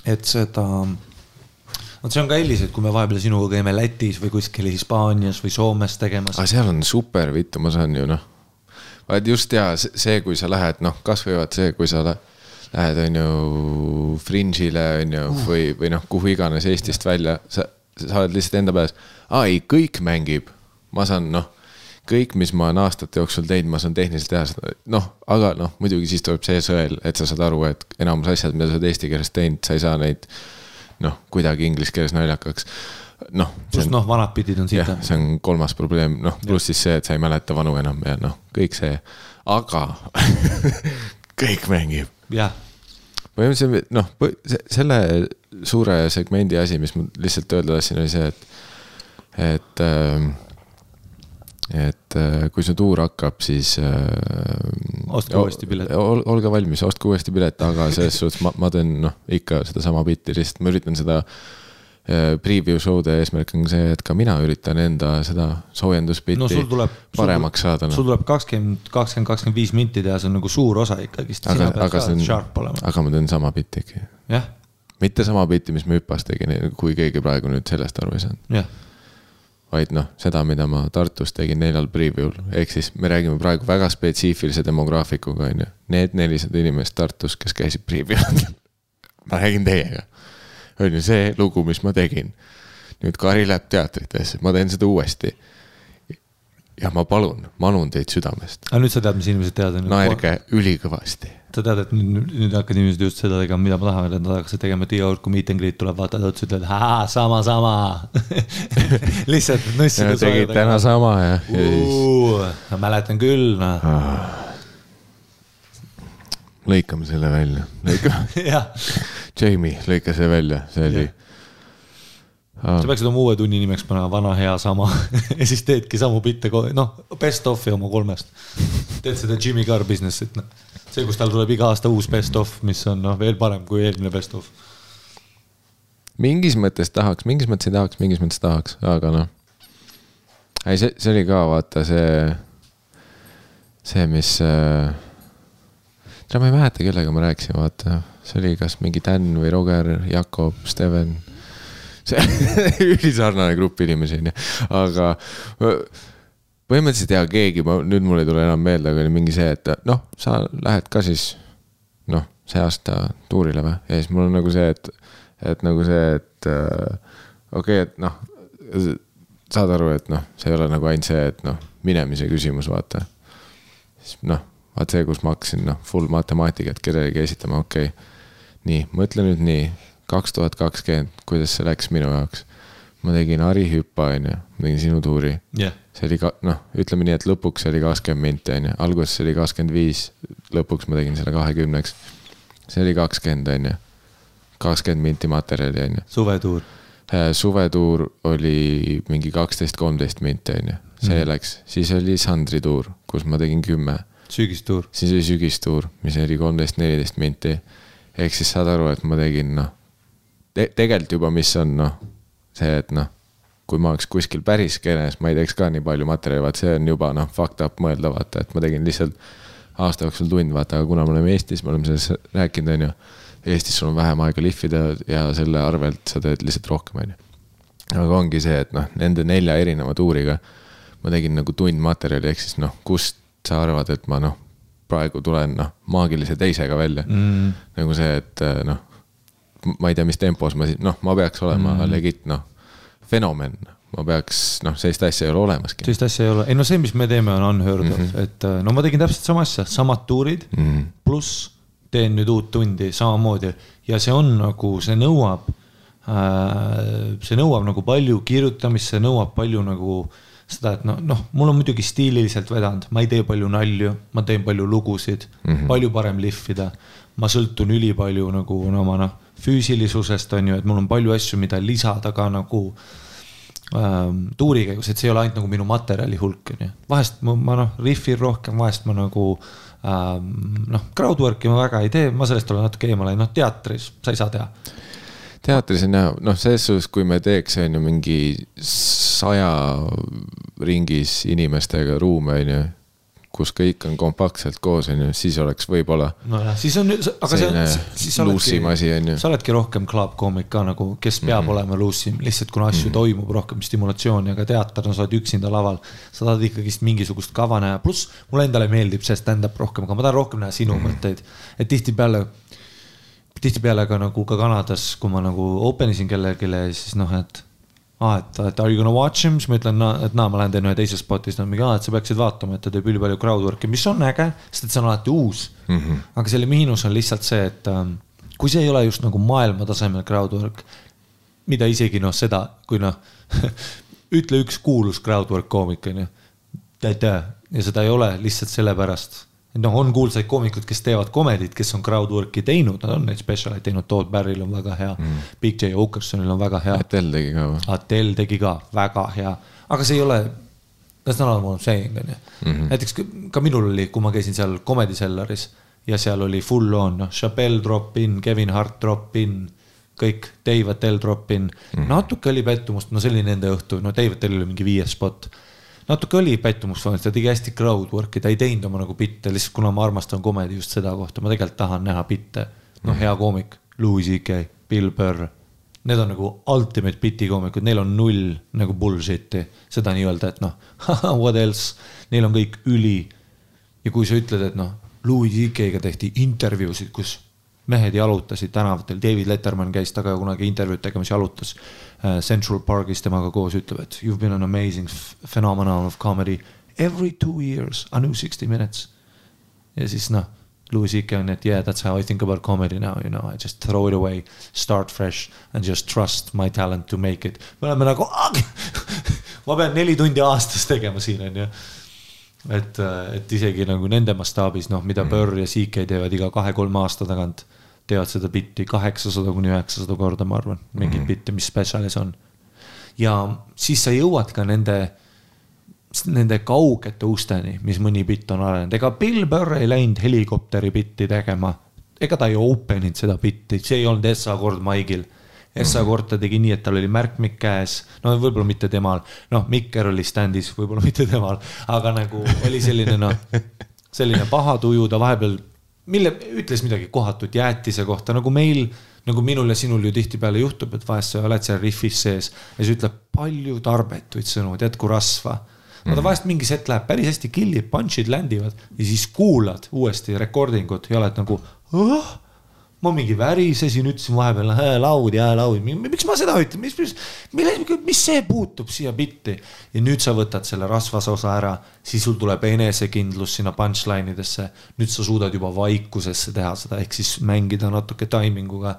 et seda, vot see on ka eelis, et kui me vahepeal sinuga käime Lätis või kuskil Hispaanias või Soomes tegemas.
aga seal on super vittu, ma saan ju noh, vaid just ja see, kui sa lähed, noh, kasvõi vaat see, kui sa lähed, on ju, Fringe'ile on ju või, või noh, kuhu iganes Eestist välja, sa, sa oled lihtsalt enda peas aa ei, kõik mängib, ma saan noh, kõik, mis ma olen aastate jooksul teinud, ma saan tehniliselt teha seda, noh, aga noh, muidugi siis tuleb see sõel, et sa saad aru, et enamus asjad, mida sa oled eesti keeles teinud, sa ei saa neid noh, kuidagi inglise keeles naljakaks. Noh.
pluss noh, vanad bitid on siit.
see on kolmas probleem, noh, pluss siis see, et sa ei mäleta vanu enam ja noh, kõik see, aga kõik mängib.
Jah.
põhimõtteliselt noh, selle suure segmendi asi, mis ma lihtsalt öelda tahtsin, oli see, et et, ähm, et äh, kui see tuur hakkab, siis.
Äh, ostke uuesti pilet
ol,. olge valmis, ostke uuesti pilet, aga selles suhtes ma, ma teen noh, ikka sedasama bitti, lihtsalt ma üritan seda äh, preview show'de eesmärk on see, et ka mina üritan enda seda soojendusbitti no, tuleb, paremaks saada
no.. sul tuleb kakskümmend, kakskümmend, kakskümmend viis minti teha, see on nagu suur osa ikkagist. aga,
aga see on, aga ma teen sama bitti ikka.
jah.
mitte sama bitti, mis ma hüpas tegin, kui keegi praegu nüüd sellest aru ei saanud.
jah
vaid noh, seda, mida ma Tartus tegin neljal preview'l, ehk siis me räägime praegu väga spetsiifilise demograafikuga, on ju. Need nelisada inimest Tartus, kes käisid preview'l ma räägin teiega. On ju see lugu, mis ma tegin. nüüd Kari läheb teatritesse, ma teen seda uuesti. ja ma palun, manun teid südamest.
aga nüüd sa tead, mis inimesed teavad?
naerge ülikõvasti
sa tead, et nüüd, nüüd hakkavad inimesed just seda tegema, mida ma tahan, et nad hakkasid tegema, et iga kord, kui meet and greet tuleb, vaatad otsa, ütlevad sama, sama lihtsalt nussida.
tegid täna sama ja, ja
siis. ma mäletan küll, noh ah.
Lõikame selle välja, lõikame Jamie, lõika see välja, see oli
Ah. sa peaksid oma uue tunni nimeks panema Vana hea sama ja siis teedki samu bitte, noh, best of'i oma kolmest. teed seda Jimmy Carr business'it, noh see, kus tal tuleb iga aasta uus best of, mis on noh, veel parem kui eelmine best of.
mingis mõttes tahaks, mingis mõttes ei tahaks, mingis mõttes tahaks, aga noh. ei, see, see oli ka vaata see, see, mis äh,. Tead, ma ei mäleta, kellega ma rääkisin, vaata, see oli kas mingi Dan või Roger, Jakob, Steven. See ülisarnane grupp inimesi onju, aga põhimõtteliselt ja keegi, ma nüüd mul ei tule enam meelde, aga oli mingi see, et noh, sa lähed ka siis noh, see aasta tuurile või, ja siis mul on nagu see, et, et nagu see, et okei okay,, et noh, saad aru, et noh, see ei ole nagu ainult see, et noh, minemise küsimus, vaata. siis noh, vaat see, kus ma hakkasin noh, full matemaatikat kellelegi esitama, okei okay.. nii, mõtle nüüd nii, kaks tuhat kakskümmend, kuidas see läks minu jaoks ma tegin Harri hüppa, onju, ma tegin sinu tuuri
yeah..
see oli ka, noh, ütleme nii, et lõpuks oli kakskümmend minti, onju, alguses oli kakskümmend viis, lõpuks ma tegin selle kahekümneks. see oli kakskümmend, onju, kakskümmend minti materjali, onju.
suvetuur?
Äh, suvetuur oli mingi kaksteist, kolmteist minti, onju, see mm. läks, siis oli Sandri tuur, kus ma tegin kümme.
Sügistuur?
siis oli sügistuur, mis oli kolmteist, neliteist minti. ehk siis saad aru, et ma tegin, noh te, tegelikult juba, mis on, noh see, et noh, kui ma oleks kuskil päris skeenes, ma ei teeks ka nii palju materjali, vaat see on juba noh, fucked up mõelda, vaata, et ma tegin lihtsalt aasta jooksul tund, vaata, aga kuna me oleme Eestis, me oleme sellest rääkinud, on ju. Eestis sul on vähem aega lihvida ja selle arvelt sa teed lihtsalt rohkem, on ju. aga ongi see, et noh, nende nelja erineva tuuriga ma tegin nagu tund materjali, ehk siis noh, kust sa arvad, et ma noh, praegu tulen noh, maagilise teisega välja mm.. nagu see, et noh ma ei tea, mis tempos ma siis, noh, ma peaks olema mm. legit, noh, fenomen. ma peaks, noh, sellist asja ei ole olemaski.
sellist asja ei ole, ei no see, mis me teeme, on unheard of mm, -hmm. et äh, no ma tegin täpselt sama asja, samad tuurid mm -hmm. pluss teen nüüd uut tundi samamoodi ja see on nagu, see nõuab see nõuab nagu palju kirjutamist, see nõuab palju nagu seda, et noh, noh, mul on muidugi stiililiselt vedanud, ma ei tee palju nalju, ma teen palju lugusid mm, -hmm. palju parem lihvida. ma sõltun ülipalju nagu no, oma noh, füüsilisusest on ju, et mul on palju asju, mida lisada ka nagu ähm, tuuri käigus, et see ei ole ainult nagu minu materjali hulk, on ju. vahest ma, ma noh, rihvin rohkem, vahest ma nagu ähm, noh, crowdwork'i ma väga ei tee, ma sellest olen natuke eemale, noh, teatris sa ei saa teha
teatris on jah, noh, selles suhtes, kui me teeks, on ju, mingi saja ringis inimestega ruume, on ju kus kõik on kompaktselt koos, on ju, siis oleks võib-olla.
nojah, siis on, aga see on, siis sa
oledki,
sa oledki rohkem club koomik ka nagu, kes peab mm -hmm. olema luusim, lihtsalt kuna asju mm -hmm. toimub rohkem stimulatsiooni, aga teater, no sa oled üksinda laval. sa tahad ikkagist mingisugust kava näha, pluss mulle endale meeldib see stand-up rohkem, aga ma tahan rohkem näha sinu mm -hmm. mõtteid. et tihtipeale tihtipeale ka nagu ka Kanadas, kui ma nagu open isin kellelegi, siis noh, et aa, et, et are you gonna watch him, siis ma ütlen, et naa, ma lähen teen ühe teise spoti, siis nad mingi, aa, et sa peaksid vaatama, et ta teeb ülipalju crowdwork'i, mis on äge, sest et see on alati uus mm. -hmm. aga selle miinus on lihtsalt see, et ähm, kui see ei ole just nagu maailmatasemel crowdwork, mida isegi noh, seda, kui noh ütle üks kuulus crowdwork koomik on ju, ja seda ei ole lihtsalt sellepärast noh, on kuulsaid koomikud, kes teevad komedit, kes on crowdwork'i teinud, nad on neid spetsialeid teinud, Todd Barryl on väga hea mm., Big J Okersonil on väga hea.
Atel tegi ka või?
Atel tegi ka, väga hea, aga see ei ole, that's not what I m saying on ju. Mhm. näiteks ka minul oli, kui ma käisin seal Comedy Cellaris ja seal oli full on, noh, Chappelle drop in, Kevin Hart drop in kõik, Dave Attell drop in mm, -hmm. natuke oli pettumust, no see oli nende õhtu, no Dave Attellil oli mingi viies spot natuke oli pettumust vaadata, ta tegi hästi crowdwork'i, ta ei teinud oma nagu bitte, lihtsalt kuna ma armastan komedi just seda kohta, ma tegelikult tahan näha bitte. noh, hea koomik, Louis CK, Bill Burr. Need on nagu ultimate biti koomikud, neil on null nagu bullshit'i, seda nii-öelda, et noh what else, neil on kõik üli. ja kui sa ütled, et noh, Louis CK-ga tehti intervjuusid, kus mehed jalutasid tänavatel, David Letterman käis temaga kunagi intervjuud tegemas, jalutas Central Parkis temaga koos, ütleb, et you have been an amazing phenomenon of comedy every two years, a new sixty minutes. ja siis noh, Louis CK on, et yeah, that's how I think about comedy now, you know, I just throw it away, start fresh and just trust my talent to make it. me oleme nagu ma pean neli tundi aastas tegema siin, on ju et, et isegi nagu nende mastaabis, noh, mida mm. Burr ja CK teevad iga kahe-kolme aasta tagant teevad seda bitti kaheksasada kuni üheksasada korda, ma arvan, mingit mm -hmm. bitti, mis spetsialis on. ja siis sa jõuad ka nende, nende kaugete usteni, mis mõni bitt on arenenud, ega Bill Burr ei läinud helikopteri bitti tegema. ega ta ei open inud seda bitti, see ei olnud Essa kord maigil Essa mm -hmm. kord ta tegi nii, et tal oli märkmik käes, no võib-olla mitte temal, noh, Mikker oli stand'is, võib-olla mitte temal, aga nagu oli selline noh, selline paha tuju, ta vahepeal mille, ütles midagi kohatut jäätise kohta, nagu meil, nagu minul ja sinul ju tihtipeale juhtub, et vahest sa oled seal rihvis sees ja siis ütleb palju tarbetuid sõnu, tead kui rasva. vaata mm. vahest mingi set läheb päris hästi, kill'id, punch'id ländivad ja siis kuulad uuesti recording ut ja oled nagu oh, ma mingi värisesin, ütlesin vahepeal äh, laud ja laud, miks ma seda ütlen, mis, mis, mille, mis see puutub siia bitti. ja nüüd sa võtad selle rasvase osa ära, siis sul tuleb enesekindlus sinna punchline idesse. nüüd sa suudad juba vaikusesse teha seda, ehk siis mängida natuke taiminguga.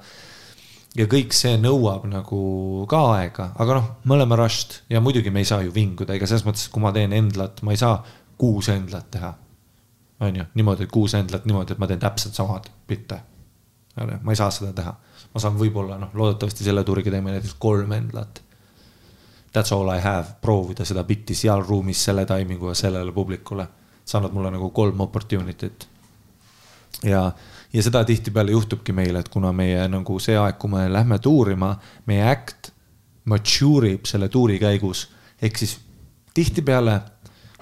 ja kõik see nõuab nagu ka aega, aga noh, me oleme rushed ja muidugi me ei saa ju vinguda, ega selles mõttes, kui ma teen endlat, ma ei saa kuus endlat teha. on ju, niimoodi, kuus endlat niimoodi, et ma teen täpselt samad bitte ma ei saa seda teha. ma saan võib-olla noh, loodetavasti selle tuuriga teeme näiteks kolm endlat. That's all I have, proovida seda bitti seal ruumis selle taiminguga sellele publikule. sa annad mulle nagu kolm opportunity't. ja, ja seda tihtipeale juhtubki meil, et kuna meie nagu see aeg, kui me lähme tuurima, meie act mature ib selle tuuri käigus. ehk siis tihtipeale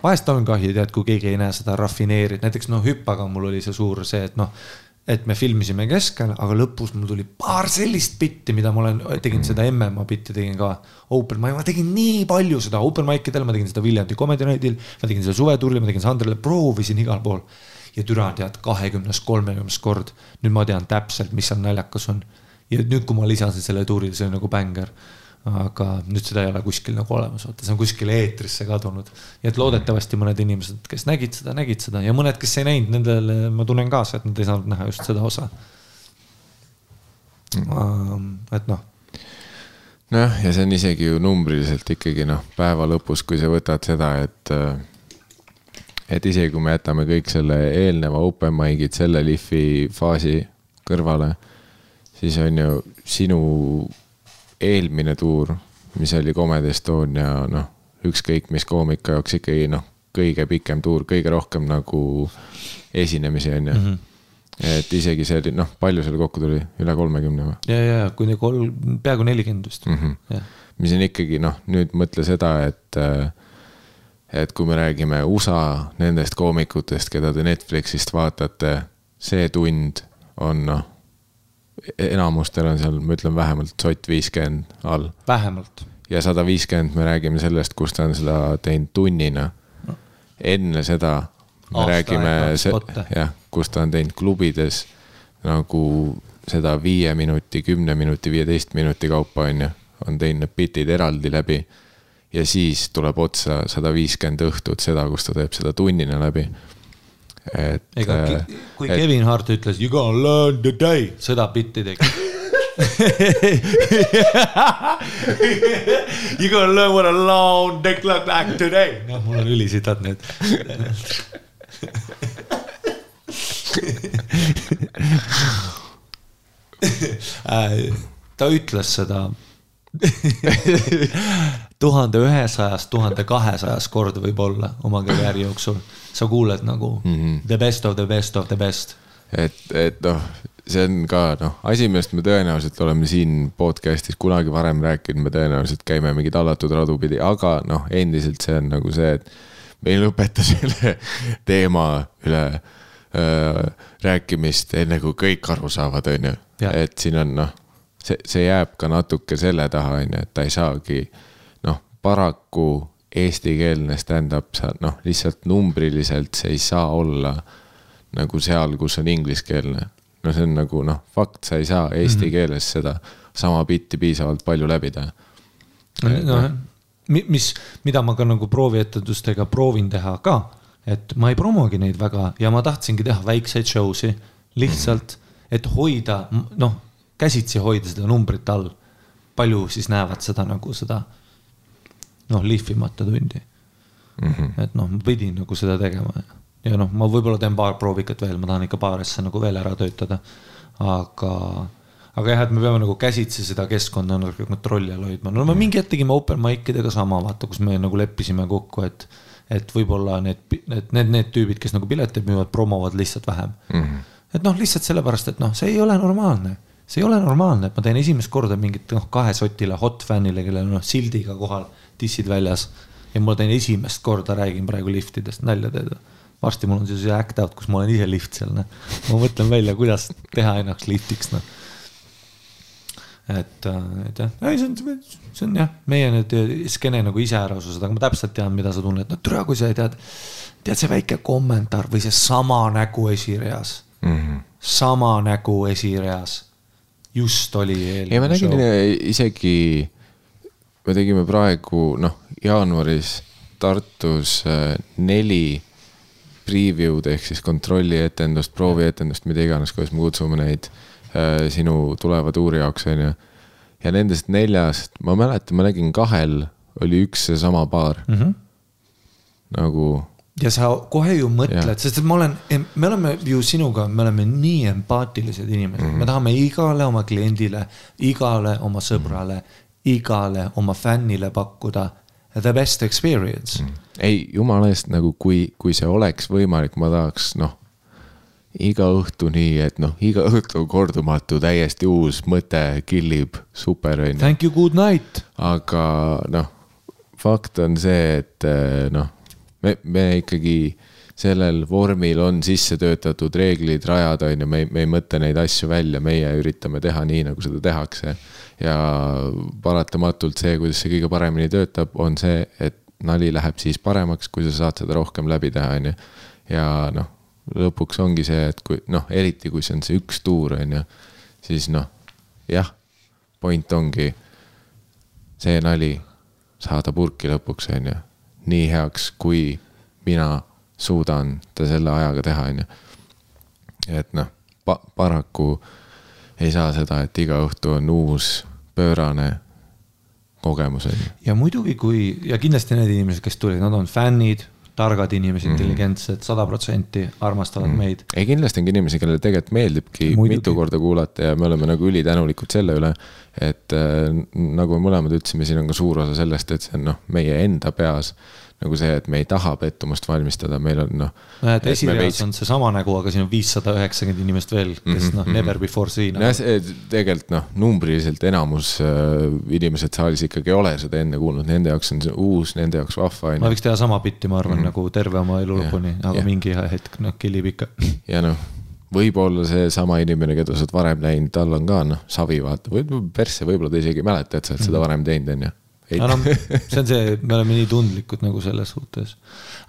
vahest on kahju, tead, kui keegi ei näe seda rafineeritud, näiteks noh, hüppaga mul oli see suur see, et noh, et me filmisime keskel, aga lõpus mul tuli paar sellist bitti, mida ma olen, tegin seda MMA bitti, tegin ka open mic, ma tegin nii palju seda open mic idel, ma tegin seda Viljandi Comedy Night'il, ma tegin seda suvetuuril, ma tegin Sandrile, proovisin igal pool. ja türa tead, kahekümnes, kolmekümnes kord, nüüd ma tean täpselt, mis seal naljakas on. ja nüüd, kui ma lisasin selle tuurile, see oli nagu bängar aga nüüd seda ei ole kuskil nagu olemas, vaata, see on kuskile eetrisse kadunud. nii et loodetavasti mõned inimesed, kes nägid seda, nägid seda ja mõned, kes ei näinud, nendele ma tunnen kaasa, et nad ei saanud näha just seda osa mm.. et noh.
nojah, ja see on isegi ju numbriliselt ikkagi noh, päeva lõpus, kui sa võtad seda, et et isegi kui me jätame kõik selle eelneva open mic'id selle lihvi faasi kõrvale, siis on ju sinu eelmine tuur, mis oli Comedy Estonia, noh, ükskõik mis koomika jaoks ikkagi noh, kõige pikem tuur, kõige rohkem nagu esinemisi on ju. -hmm et isegi see oli, noh, palju seal kokku tuli, üle kolmekümne või?
ja, ja kuni kolm, peaaegu nelikümmend vist mm.
-hmm. mis on ikkagi noh, nüüd mõtle seda, et äh, et kui me räägime USA nendest koomikutest, keda te Netflixist vaatate, see tund on noh, enamustel on seal, ma ütlen vähemalt sott viiskümmend all.
vähemalt.
ja sada viiskümmend, me räägime sellest, kus ta on seda teinud tunnina enne seda me Aasta räägime, jah, kus ta on teinud klubides nagu seda viie minuti, kümne minuti, viieteist minuti kaupa, on ju, on teinud need bitid eraldi läbi ja siis tuleb otsa sada viiskümmend õhtut seda, kus ta teeb seda tunnina läbi.
Et. ega äh, kui et, Kevin Hart ütles you gonna learn today, seda bitti tegi You gonna learn what a long dick look like today. noh, mul on ülisitad need äh, ta ütles seda tuhande ühesajast, tuhande kahesajas kord võib-olla oma karjääri jooksul. sa kuuled nagu mm -hmm. the best of the best of the best.
et, et noh, see on ka noh, asi, millest me tõenäoliselt oleme siin podcast'is kunagi varem rääkinud, me tõenäoliselt käime mingi tallatud radu pidi, aga noh, endiselt see on nagu see, et me ei lõpeta selle teema üle äh, rääkimist, enne kui kõik aru saavad, on ju. et siin on noh see, see jääb ka natuke selle taha, on ju, et ta ei saagi paraku eestikeelne stand-up, sa noh, lihtsalt numbriliselt see ei saa olla nagu seal, kus on ingliskeelne. no see on nagu noh, fakt, sa ei saa eesti mm -hmm. keeles seda sama bitti piisavalt palju läbida.
noh, mis, mida ma ka nagu proovietendustega proovin teha ka, et ma ei promogi neid väga ja ma tahtsingi teha väikseid show si lihtsalt, et hoida noh käsitsi hoida seda numbrit all. palju siis näevad seda nagu seda noh, lihvimata tundi mm. -hmm. et noh, ma pidin nagu seda tegema ja noh, ma võib-olla teen paar proovikat veel, ma tahan ikka paar asja nagu veel ära töötada. aga, aga jah, et me peame nagu käsitsi seda keskkonda natuke kontrolli all hoidma, no me mingi hetk tegime open mic idega sama, vaata, kus me nagu leppisime kokku, et et võib-olla need, need, need, need tüübid, kes nagu pileteid müüvad, promovad lihtsalt vähem mm. -hmm. et noh, lihtsalt sellepärast, et noh, see ei ole normaalne see ei ole normaalne, et ma teen esimest korda mingit noh, kahesotile hot fännile, kellel on noh sildiga kohal, dissid väljas. ja ma teen esimest korda, räägin praegu liftidest, nalja teed või? varsti mul on siis see act out, kus ma olen ise lift seal, noh. ma mõtlen välja, kuidas teha ennast liftiks, noh. et, äh, et jah, ei see on, see on jah, meie nüüd skeene nagu iseärasused, aga ma täpselt tean, mida sa tunned, no türa, kui sa tead, tead see väike kommentaar või see sama nägu esireas mm. -hmm. sama nägu esireas just oli
ei, ma nägin show. isegi, me tegime praegu noh, jaanuaris Tartus äh, neli preview'd ehk siis kontrollietendust, proovietendust, mida iganes, kuidas me kutsume neid äh, sinu tuleva tuuri jaoks, on ju. ja nendest neljast, ma mäletan, ma nägin kahel oli üks seesama paar mm. -hmm. nagu
ja sa kohe ju mõtled, sest et ma olen, me oleme ju sinuga, me oleme nii empaatilised inimesed mm, -hmm. me tahame igale oma kliendile, igale oma sõbrale mm, -hmm. Igale oma fännile pakkuda the best experience mm.
ei, jumala eest nagu, kui, kui see oleks võimalik, ma tahaks noh, iga õhtu nii, et noh, iga õhtu kordumatu, täiesti uus mõte killib, super on ju.
Thank you, good night.
aga noh, fakt on see, et noh me, me ikkagi sellel vormil on sisse töötatud reeglid, rajad, on ju, me ei, me ei mõtle neid asju välja, meie üritame teha nii, nagu seda tehakse. ja paratamatult see, kuidas see kõige paremini töötab, on see, et nali läheb siis paremaks, kui sa saad seda rohkem läbi teha, on ju. ja noh, lõpuks ongi see, et kui noh, eriti kui see on see üks tuur, on ju, siis noh, jah, point ongi see nali saada purki lõpuks, on ju nii heaks, kui mina suudan ta selle ajaga teha, on ju. et noh pa, paraku ei saa seda, et iga õhtu on uus pöörane kogemus on ju.
ja muidugi, kui ja kindlasti need inimesed, kes tulid, nad on fännid, targad inimesed mm -hmm., intelligentsed, sada protsenti armastavad mm -hmm. meid.
ei, kindlasti on ka inimesi, kellele tegelikult meeldibki muidugi. mitu korda kuulata ja me oleme nagu ülitänulikud selle üle. et äh, nagu me mõlemad ütlesime, siin on ka suur osa sellest, et see on noh, meie enda peas nagu see, et me ei taha pettumust valmistada, meil on noh.
näed, esireas veits... on seesama nägu, aga siin on viissada üheksakümmend inimest veel, kes mm -hmm, noh, never before seen.
nojah, see tegelikult noh, numbriliselt enamus äh, inimesed saalis ikkagi ei ole seda enne kuulnud, nende jaoks on see uus, nende jaoks vahva.
ma võiks teha sama bitti, ma arvan mm, -hmm. nagu terve oma elu lõpuni, aga ja. mingi hetk noh, killib ikka.
ja noh võib-olla seesama inimene, keda sa oled varem näinud, tal on ka noh, savi vaata, või persse, võib-olla ta isegi ei mäleta, et sa oled seda mhm. varem teinud, on ju
no see on see, me oleme nii tundlikud nagu selles suhtes.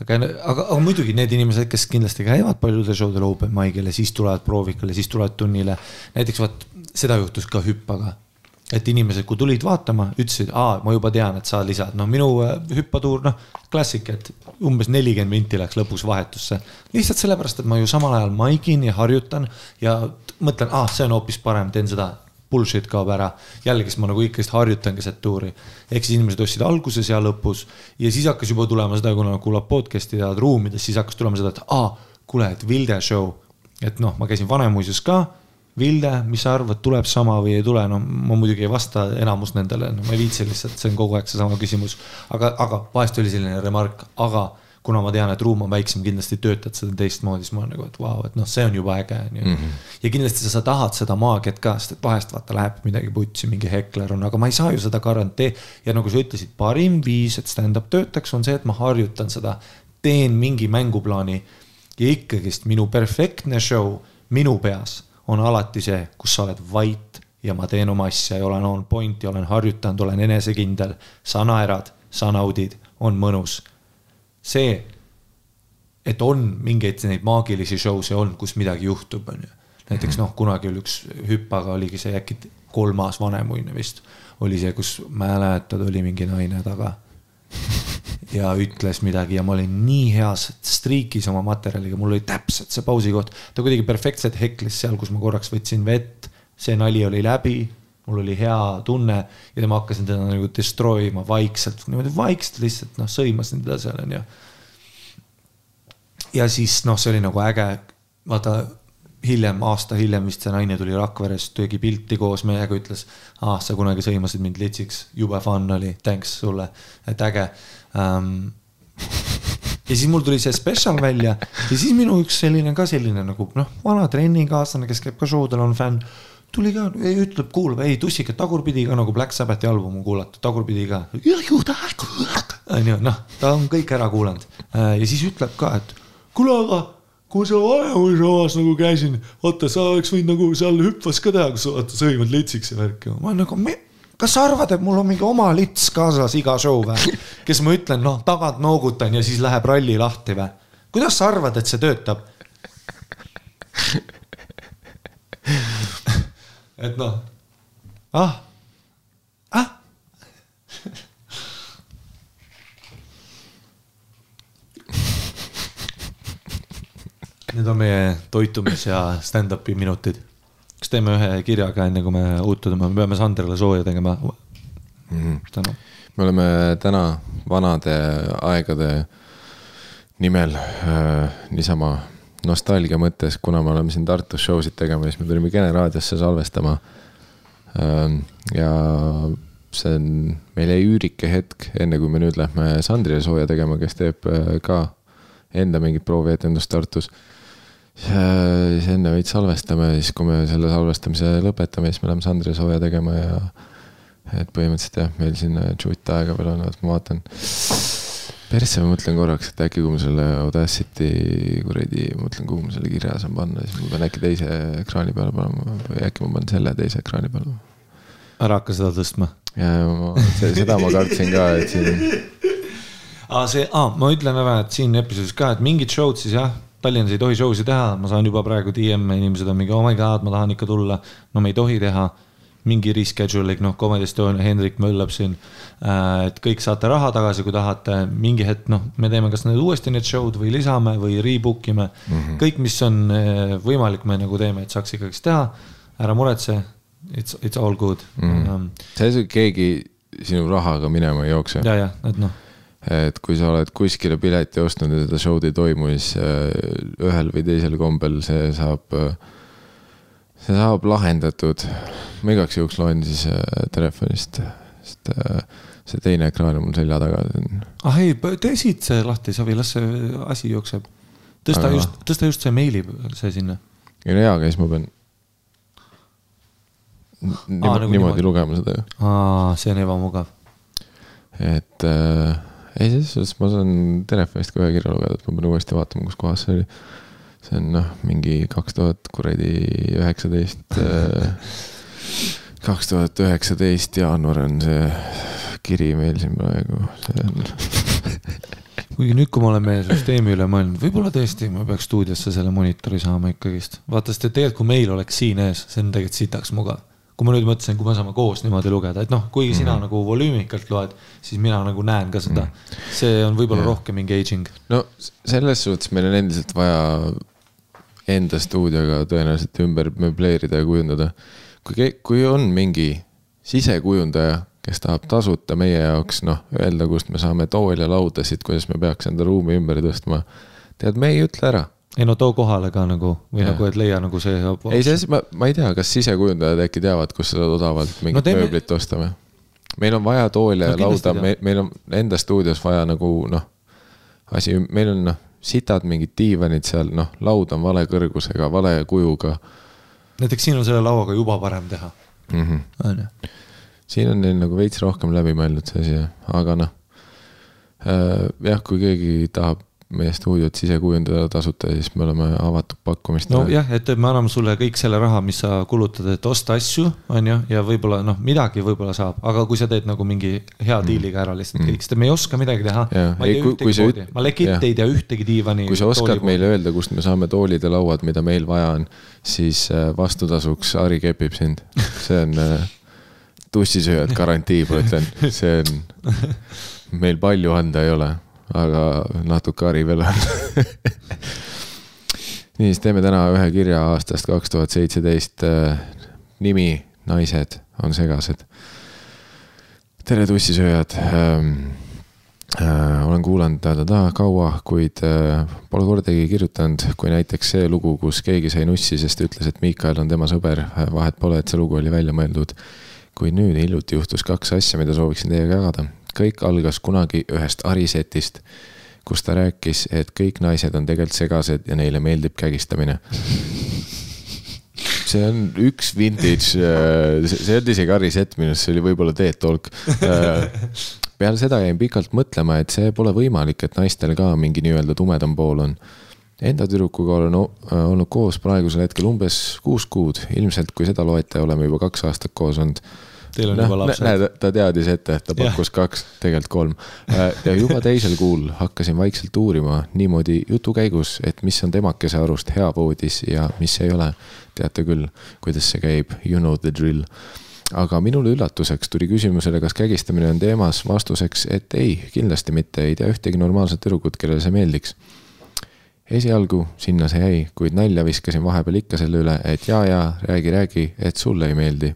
aga, aga, aga muidugi need inimesed, kes kindlasti käivad paljudel show del open mic'il ja siis tulevad proovikale, siis tulevad tunnile. näiteks vot seda juhtus ka hüppaga. et inimesed, kui tulid vaatama, ütlesid, aa, ma juba tean, et sa lisad, noh, minu äh, hüppatuur, noh, klassik, et umbes nelikümmend minti läks lõpus vahetusse. lihtsalt sellepärast, et ma ju samal ajal maigin ja harjutan ja mõtlen, aa, see on hoopis parem, teen seda bullshit kaob ära. jällegi, siis ma nagu ikkagist harjutan keset tuuri. ehk siis inimesed ostsid alguses ja lõpus ja siis hakkas juba tulema seda, kuna kuulab podcast'i tead ruumides, siis hakkas tulema seda, et aa, kuule, et Vilde show. et noh, ma käisin Vanemuises ka. Vilde, mis sa arvad, tuleb sama või ei tule, no ma muidugi ei vasta enamus nendele, no ma ei viitsi lihtsalt, see on kogu aeg seesama küsimus. aga, aga vahest oli selline remark, aga kuna ma tean, et ruum on väiksem, kindlasti töötad seda teistmoodi, siis ma olen nagu, et vau wow,, et noh, see on juba äge, on ju. Mhm. ja kindlasti sa, sa tahad seda maagiat ka, sest et vahest vaata läheb midagi putsi, mingi hekler on, aga ma ei saa ju seda garantee. ja nagu sa ütlesid, parim viis, et stand-up töötaks, on see, et ma harjutan seda, teen mingi mänguplaani. ja ikkagist minu perfektne show minu peas on alati see, kus sa oled vait ja ma teen oma asja ja olen on point ja olen harjutanud, olen enesekindel. sa naerad, sa naudid, on mõnus see, et on mingeid neid maagilisi show see on, kus midagi juhtub, on ju. näiteks noh, kunagi oli üks hüppaga oligi see äkki kolmas Vanemuine vist oli see, kus mäletad, oli mingi naine taga. ja ütles midagi ja ma olin nii heas striikis oma materjaliga, mul oli täpselt see pausi koht, ta kuidagi perfektselt heklis seal, kus ma korraks võtsin vett, see nali oli läbi mul oli hea tunne ja ma hakkasin teda nagu destroy ima vaikselt, niimoodi vaikselt lihtsalt noh, sõimasin teda seal onju. ja siis noh, see oli nagu äge, vaata hiljem, aasta hiljem vist see naine tuli Rakverest, tegi pilti koos meiega, ütles. ah, sa kunagi sõimasid mind litsiks, jube fun oli, thanks sulle, et äge. Um, ja siis mul tuli see special välja. Ja siis minu üks selline ka selline nagu noh, vana trennikaaslane, kes käib ka show del, on fänn tuli ka, ütleb, kuulab, ei tussikat tagurpidi ka nagu Black Sabbathi albumu kuulata, tagurpidi ka. onju, noh, ta on kõik ära kuulanud äh, ja siis ütleb ka, et kuule, aga kui sa Vanemuise nagu käisin, vaata, sa oleks võinud nagu seal hüppes ka teha, kus vaata sõimad litsiks ja värki. ma nagu, kas sa arvad, et mul on mingi oma lits kaasas iga show või? kes ma ütlen, noh, tagant noogutan ja siis läheb ralli lahti või? kuidas sa arvad, et see töötab? Et noh, ah, ah Need on meie toitumis ja stand-up'i minutid. kas teeme ühe kirjaga, enne kui me uutume, me peame Sandrile sooja tegema mm.
-hmm. me oleme täna vanade aegade nimel äh, niisama nostalgia mõttes, kuna me oleme siin Tartus show sid tegema, siis me tulime Kene raadiosse salvestama. Ähm, ja see on, meil jäi üürike hetk, enne kui me nüüd lähme Sandrile sooja tegema, kes teeb äh, ka enda mingit proovietendust Tartus. siis enne veits salvestame ja siis, kui me selle salvestamise lõpetame, siis me läheme Sandrile sooja tegema ja et põhimõtteliselt jah, meil siin tšutt aega veel on, ma vaatan persse, ma mõtlen korraks, et äkki kui ma selle Audacity kuradi, mõtlen, kuhu ma selle kirja saan panna, siis ma pean äkki teise ekraani peale panema või äkki ma panen selle teise ekraani peale.
ära hakka seda tõstma.
ja, seda ma kartsin ka, et siin.
aa, see, aa, ma ütlen ära, et siin episoodis ka, et mingid show'd siis jah Tallinnas ei tohi show si teha, ma saan juba praegu DM-e, inimesed on mingi oh my god, ma tahan ikka tulla. no me ei tohi teha mingi rescheduling, noh, Comedy Estonia, Hendrik möllab siin. Äh, et kõik saate raha tagasi, kui tahate, mingi hetk, noh, me teeme kas need uuesti need show'd või lisame või rebook ime mm. -hmm. kõik, mis on äh, võimalik, me nagu teeme, et saaks ikkagist teha. ära muretse, it's, it's all good
mm. -hmm. Um, see, keegi sinu rahaga minema ei jookse.
ja, ja, et noh.
et kui sa oled kuskile pileti ostnud ja seda show'd ei toimu, siis äh, ühel või teisel kombel see saab, see saab lahendatud. ma igaks juhuks loen siis äh, telefonist, sest see teine ekraan on mul selja taga.
ah ei, tee siit see lahti, Savi, las see asi jookseb. tõsta Aga... just, tõsta just see meili, see sinna.
ei no jaa, aga siis ma pean niimoodi, Aa, nagu niimoodi lugema seda ju.
aa, see on ebamugav.
et äh, ei, selles suhtes ma saan telefonist ka ühe kirja lugeda, et ma pean uuesti vaatama, kus kohas see oli. See on noh, mingi kaks tuhat kuradi üheksateist äh, kaks tuhat üheksateist jaanuar on see kiri meil siin praegu, see on
kuigi nüüd, kui ma olen meie süsteemi üle mõelnud, võib-olla tõesti ma peaks stuudiosse selle monitori saama ikkagist. vaata, sest et tegelikult, kui meil oleks siin ees, see on tegelikult sitaks mugav kui ma nüüd mõtlesin, kui me saame koos niimoodi lugeda, et noh, kuigi sina mm -hmm. nagu volüümikalt loed, siis mina nagu näen ka seda mm. -hmm. see on võib-olla rohkem engaging.
no selles suhtes meil on endiselt vaja enda stuudioga tõenäoliselt ümber möbleerida ja kujundada. kui, kui on mingi sisekujundaja, kes tahab tasuta meie jaoks noh, öelda, kust me saame tool ja laudasid, kuidas me peaks enda ruumi ümber tõstma. tead, me ei ütle ära
ei no too kohale ka nagu või ja. nagu, et leia nagu see.
ei, selles ma, ma ei tea, kas sisekujundajad äkki teavad, kus seda odavalt mingit no, teeme... mööblit osta või? meil on vaja toole ja no, lauda, me, meil on enda stuudios vaja nagu noh, asi, meil on noh, sitad mingid diivanid seal, noh, laud on vale kõrgusega, vale kujuga.
näiteks siin on selle lauaga juba parem teha
mm. -hmm. on ju? siin on neil nagu veits rohkem läbi mõeldud see asi, aga noh äh,. jah, kui keegi tahab meie stuudiot ise kujundada tasuta ja siis me oleme avatud pakkumistele.
nojah, et me anname sulle kõik selle raha, mis sa kulutad, et osta asju, on ju, ja võib-olla noh, midagi võib-olla saab, aga kui sa teed nagu mingi hea mm. diiliga ära lihtsalt mm. kõik, sest me ei oska midagi teha. ma ei tea ühtegi poodi, ma legit ei tea ühtegi diivani.
kui sa oskad meile öelda, kust me saame toolid ja lauad, mida meil vaja on, siis äh, vastutasuks Ari kepib sind, see on äh, tussisööjad garantii, ma ütlen, see on, meil palju anda ei ole aga natuke hari veel on nii, siis teeme täna ühe kirja aastast kaks tuhat seitseteist. nimi Naised on segased. tere, tussisööjad ähm,. Äh, olen kuulanud ta-ta-ta kaua, kuid äh, pole kordagi kirjutanud, kui näiteks see lugu, kus keegi sai nussi, sest ütles, et Miikael on tema sõber. vahet pole, et see lugu oli välja mõeldud. kuid nüüd hiljuti juhtus kaks asja, mida sooviksin teiega jagada kõik algas kunagi ühest Arisetist, kus ta rääkis, et kõik naised on tegelikult segased ja neile meeldib kägistamine. see on üks vintage, äh, see ei olnud isegi Arisett minu arust, see oli võib-olla Teet Tolk. Äh, peale seda jäin pikalt mõtlema, et see pole võimalik, et naistel ka mingi nii-öelda tumedam pool on enda tüdrukuga olen äh, olnud koos praegusel hetkel umbes kuus kuud, ilmselt kui seda loete, oleme juba kaks aastat koos olnud
Teil on no, juba lapsed.
näed, ta teadis ette, ta pakkus ja. kaks, tegelikult kolm. Äh, ja juba teisel kuul hakkasin vaikselt uurima niimoodi jutu käigus, et mis on temakese arust hea voodis ja mis ei ole. teate küll, kuidas see käib, you know the drill aga minule üllatuseks tuli küsimusele, kas kägistamine on teemas vastuseks, et ei, kindlasti mitte, ei tea ühtegi normaalset tüdrukut, kellele see meeldiks esialgu sinna see jäi, kuid nalja viskasin vahepeal ikka selle üle, et jaa, jaa, räägi, räägi, et sulle ei meeldi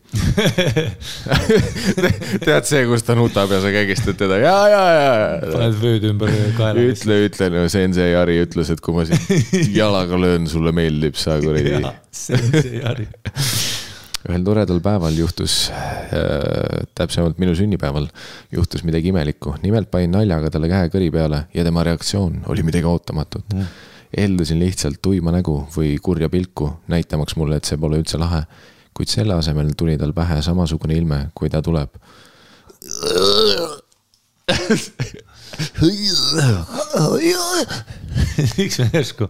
tead see, kus ta nutab ja sa kägistad teda, jaa, jaa, jaa.
paned vööd ümber kaela.
ütle, ütle, no sensei Jari ütles, et kui ma sind jalaga löön, sulle meeldib, sa kuradi.
sensei Jari
ühel toredal päeval juhtus äh,, täpsemalt minu sünnipäeval, juhtus midagi imelikku. nimelt panin naljaga talle käe kõri peale ja tema reaktsioon oli midagi ootamatut mm eeldasin lihtsalt tuima nägu või kurja pilku, näitamaks mulle, et see pole üldse lahe. kuid selle asemel tuli tal pähe samasugune ilme, kui ta tuleb.
miks me järsku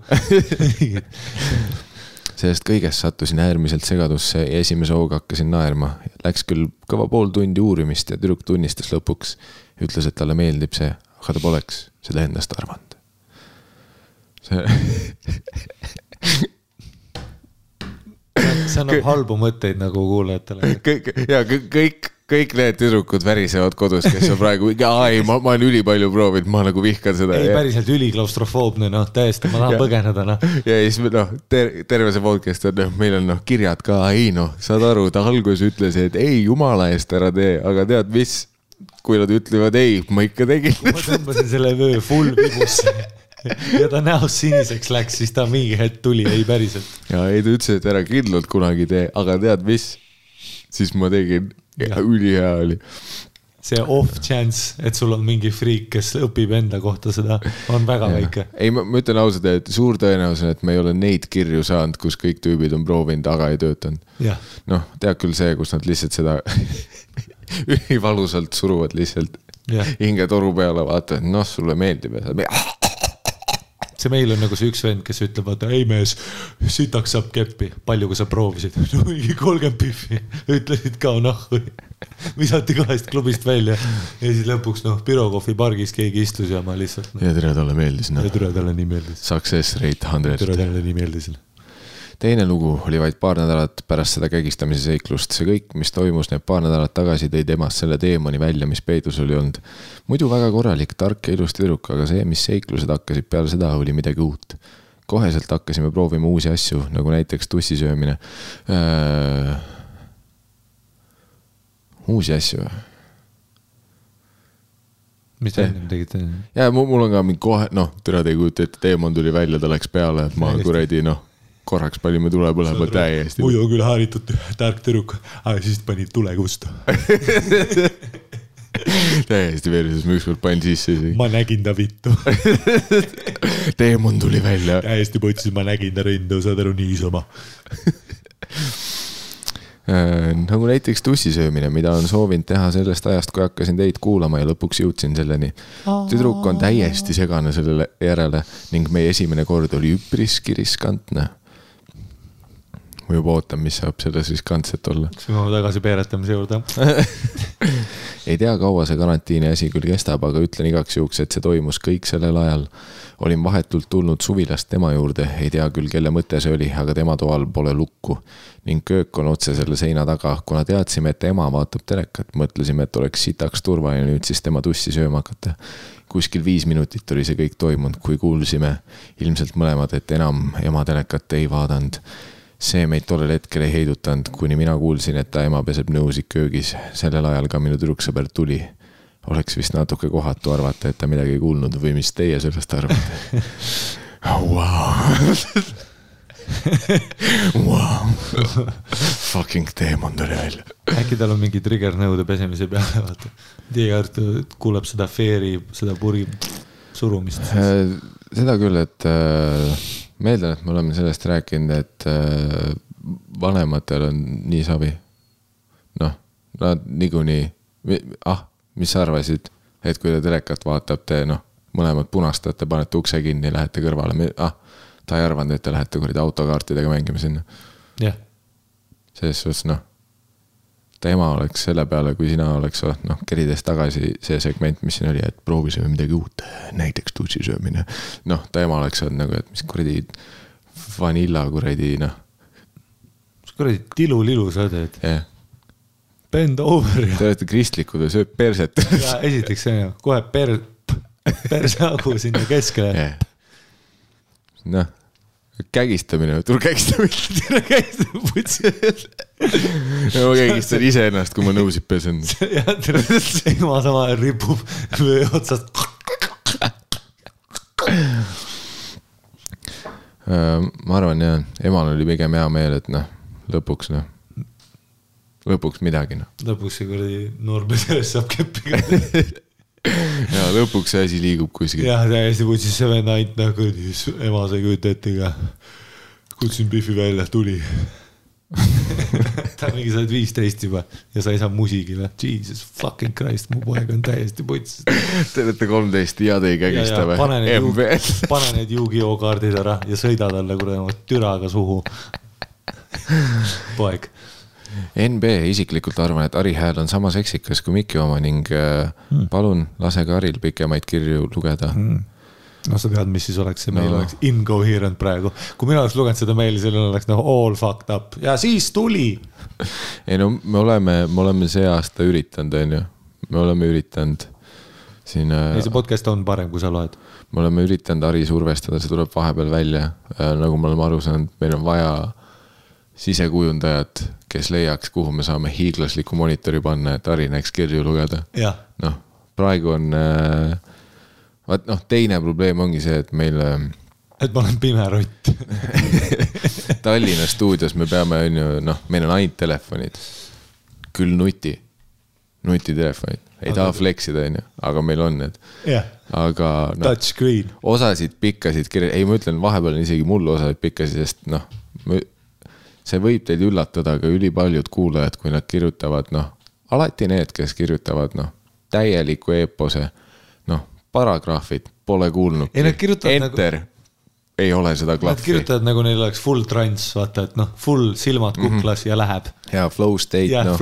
sellest kõigest sattusin äärmiselt segadusse ja esimese hooga hakkasin naerma. Läks küll kõva pool tundi uurimist ja tüdruk tunnistas lõpuks, ütles, et talle meeldib see, aga ta poleks seda endast arvanud
see annab halbu mõtteid nagu kuulajatele.
kõik ja kõik, kõik need tüdrukud värisevad kodus, kes on praegu, ei, ma, ma olen ülipalju proovinud, ma nagu vihkan seda.
ei, päriselt üliklaustrofoobne, noh, täiesti, ma tahan põgeneda, noh.
ja siis noh ter, terve see podcast on, noh, meil on noh, kirjad ka, ei noh, saad aru, ta alguses ütles, et ei, jumala eest ära tee, aga tead mis kui nad ütlevad ei, ma ikka tegin.
ma tõmbasin selle vöö full vibusse ja ta näost siniseks läks, siis ta mingi hetk tuli, ei päriselt.
ja ei, ta ütles, et ära kindlalt kunagi tee, aga tead mis? siis ma tegin, ülihea oli
see off chance, et sul on mingi friik, kes õpib enda kohta seda, on väga ja. väike.
ei, ma, ma ütlen ausalt, et suur tõenäosus, et me ei ole neid kirju saanud, kus kõik tüübid on proovinud, aga ei töötanud. noh, tead küll see, kus nad lihtsalt seda ülivalusalt suruvad lihtsalt hingetoru peale, vaata, et noh, sulle meeldib ja sa
see meil on nagu see üks vend, kes ütleb, vaata ei mees, sitaks saab keppi, palju kui sa proovisid? no mingi kolmkümmend pihvi, ütlesid ka nahhu. visati kahest klubist välja ja siis lõpuks noh, Pirogovi pargis keegi istus ja ma lihtsalt
no.. ja tere, talle meeldis
no.. ja tere, talle nii meeldis.
Success rate hundred.
tere, talle nii meeldis
teine lugu oli vaid paar nädalat pärast seda kägistamise seiklust, see kõik, mis toimus need paar nädalat tagasi, tõi temast selle teemani välja, mis peidus oli olnud. muidu väga korralik, tark ja ilus tüdruk, aga see, mis seiklused hakkasid peale seda, oli midagi uut. koheselt hakkasime proovima uusi asju, nagu näiteks tussi söömine äh,. uusi asju
mis te ennem tegite?
ja mul on ka mingi kohe, noh, tere, te ei kujuta ette, teemant tuli välja, ta läks peale, et ma kuradi noh korraks panime tule põlema täiesti.
muidu küll haritud tark tüdruk, aga siis pani tule kustu
täiesti versus, ma ükskord panin sisse isegi.
ma nägin ta vittu
teemon tuli välja.
täiesti putsis, ma nägin ta rindu, saad aru, niisama
äh, nagu näiteks tussisöömine, mida on soovinud teha sellest ajast, kui hakkasin teid kuulama ja lõpuks jõudsin selleni. tüdruk on täiesti segane sellele järele ning meie esimene kord oli üpriski riskantne ma juba ootan, mis saab selles riskantset olla.
kas me jõuame tagasi peeretamise juurde
ei tea, kaua see karantiini asi küll kestab, aga ütlen igaks juhuks, et see toimus kõik sellel ajal. olin vahetult tulnud suvilast tema juurde, ei tea küll, kelle mõte see oli, aga tema toal pole lukku. ning köök on otse selle seina taga, kuna teadsime, et ema vaatab telekat, mõtlesime, et oleks sitaks turvaline nüüd siis tema tussi sööma hakata kuskil viis minutit oli see kõik toimunud, kui kuulsime ilmselt mõlemad, et enam ema telekat ei vaadanud see meid tollel hetkel ei heidutanud, kuni mina kuulsin, et ta ema peseb nõusid köögis. sellel ajal ka minu tüdruksõber tuli. oleks vist natuke kohatu arvata, et ta midagi ei kuulnud või mis teie sellest arvate wow. Fucking teemon tuli välja.
äkki tal on mingi trigger nõude pesemise peale, vaata. Tiia Artur kuuleb seda Feeri, seda puri surumist.
Seda küll, et äh, meeldan, et me oleme sellest rääkinud, et äh, vanematel on nii savi. noh, nad niikuinii, ah, mis sa arvasid, et kui ta telekat vaatab, te noh, mõlemad punastate, panete ukse kinni, lähete kõrvale, ah, ta ei arvanud, et te lähete kuradi autokaartidega mängima sinna.
jah yeah..
selles suhtes noh ta ema oleks selle peale, kui sina oleks, noh, kerides tagasi see segment, mis siin oli, et proovisime midagi uut, näiteks dussi söömine. noh, ta ema oleks olnud nagu, et mis kuradi vanilla kuradi noh.
mis kuradi tilulilu sa teed
yeah.?
Bend over
ja. Te olete kristlikud ja sööb perset.
esiteks see on ju, kohe per, perseagu sinna keskele yeah..
noh kägistamine, tule kägistamine, tule kägistamine, putsi. ma kägistan iseennast, kui ma nõusid pesen.
jah, ema samal ajal ripub vöö otsast.
Äh, ma arvan jah, emal oli pigem hea meel, et noh, lõpuks noh, lõpuks midagi noh.
lõpuks see kuradi noormees järjest saab keppi ka
ja lõpuks see asi liigub kuskil.
jah, täiesti kutsus see vend ainult nagu, ema sa ei kujuta ette ka. kutsusin Biffi välja, tuli ta mingi, sa oled viisteist juba ja sa ei saa musigi või? Jesus fucking Christ, mu poeg on täiesti putsis.
Te olete kolmteist ja te ei kägista või?
pane need, pane need Yu-Gi-Oh kaardid ära ja sõida talle kuradi türaga suhu. poeg
NB isiklikult arvan, et Ari hääl on sama seksikas kui Miki oma ning hmm. palun lase ka Aril pikemaid kirju lugeda hmm
noh, sa tead, mis siis oleks, see meil no. oleks incoherent praegu. kui mina oleks lugenud seda meili, sellel oleks noh all fucked up ja siis tuli.
ei no me oleme, me oleme see aasta üritanud, on ju, me oleme üritanud siin.
Äh, ei, see podcast on parem, kui sa loed.
me oleme üritanud Ari survestada, see tuleb vahepeal välja. Äh, nagu me oleme aru saanud, meil on vaja sisekujundajat, kes leiaks, kuhu me saame hiiglasliku monitori panna, et Harri näeks kirju lugeda. noh, praegu on äh,, vaat noh, teine probleem ongi see, et meil äh,
et ma olen pime rott
Tallinna stuudios me peame, on ju, noh, meil on ainult telefonid. küll nuti, nutitelefonid, ei taha flex ida, on ju, aga meil on need
yeah..
aga
no,. Touchscreen.
osasid pikkasid kirja, ei, ma ütlen, vahepeal on isegi mul osasid pikkasid, sest noh, see võib teid üllatada, aga ülipaljud kuulajad, kui nad kirjutavad, noh, alati need, kes kirjutavad, noh, täieliku eepose, noh, paragrahvid pole kuulnud.
ei, nad kirjutavad
nagu- Enter nagu ei ole seda klahvi.
Nad kirjutavad nagu neil oleks full trance, vaata, et noh, full silmad mhm. kuklas mm -hmm. ja läheb.
ja flow state,
noh.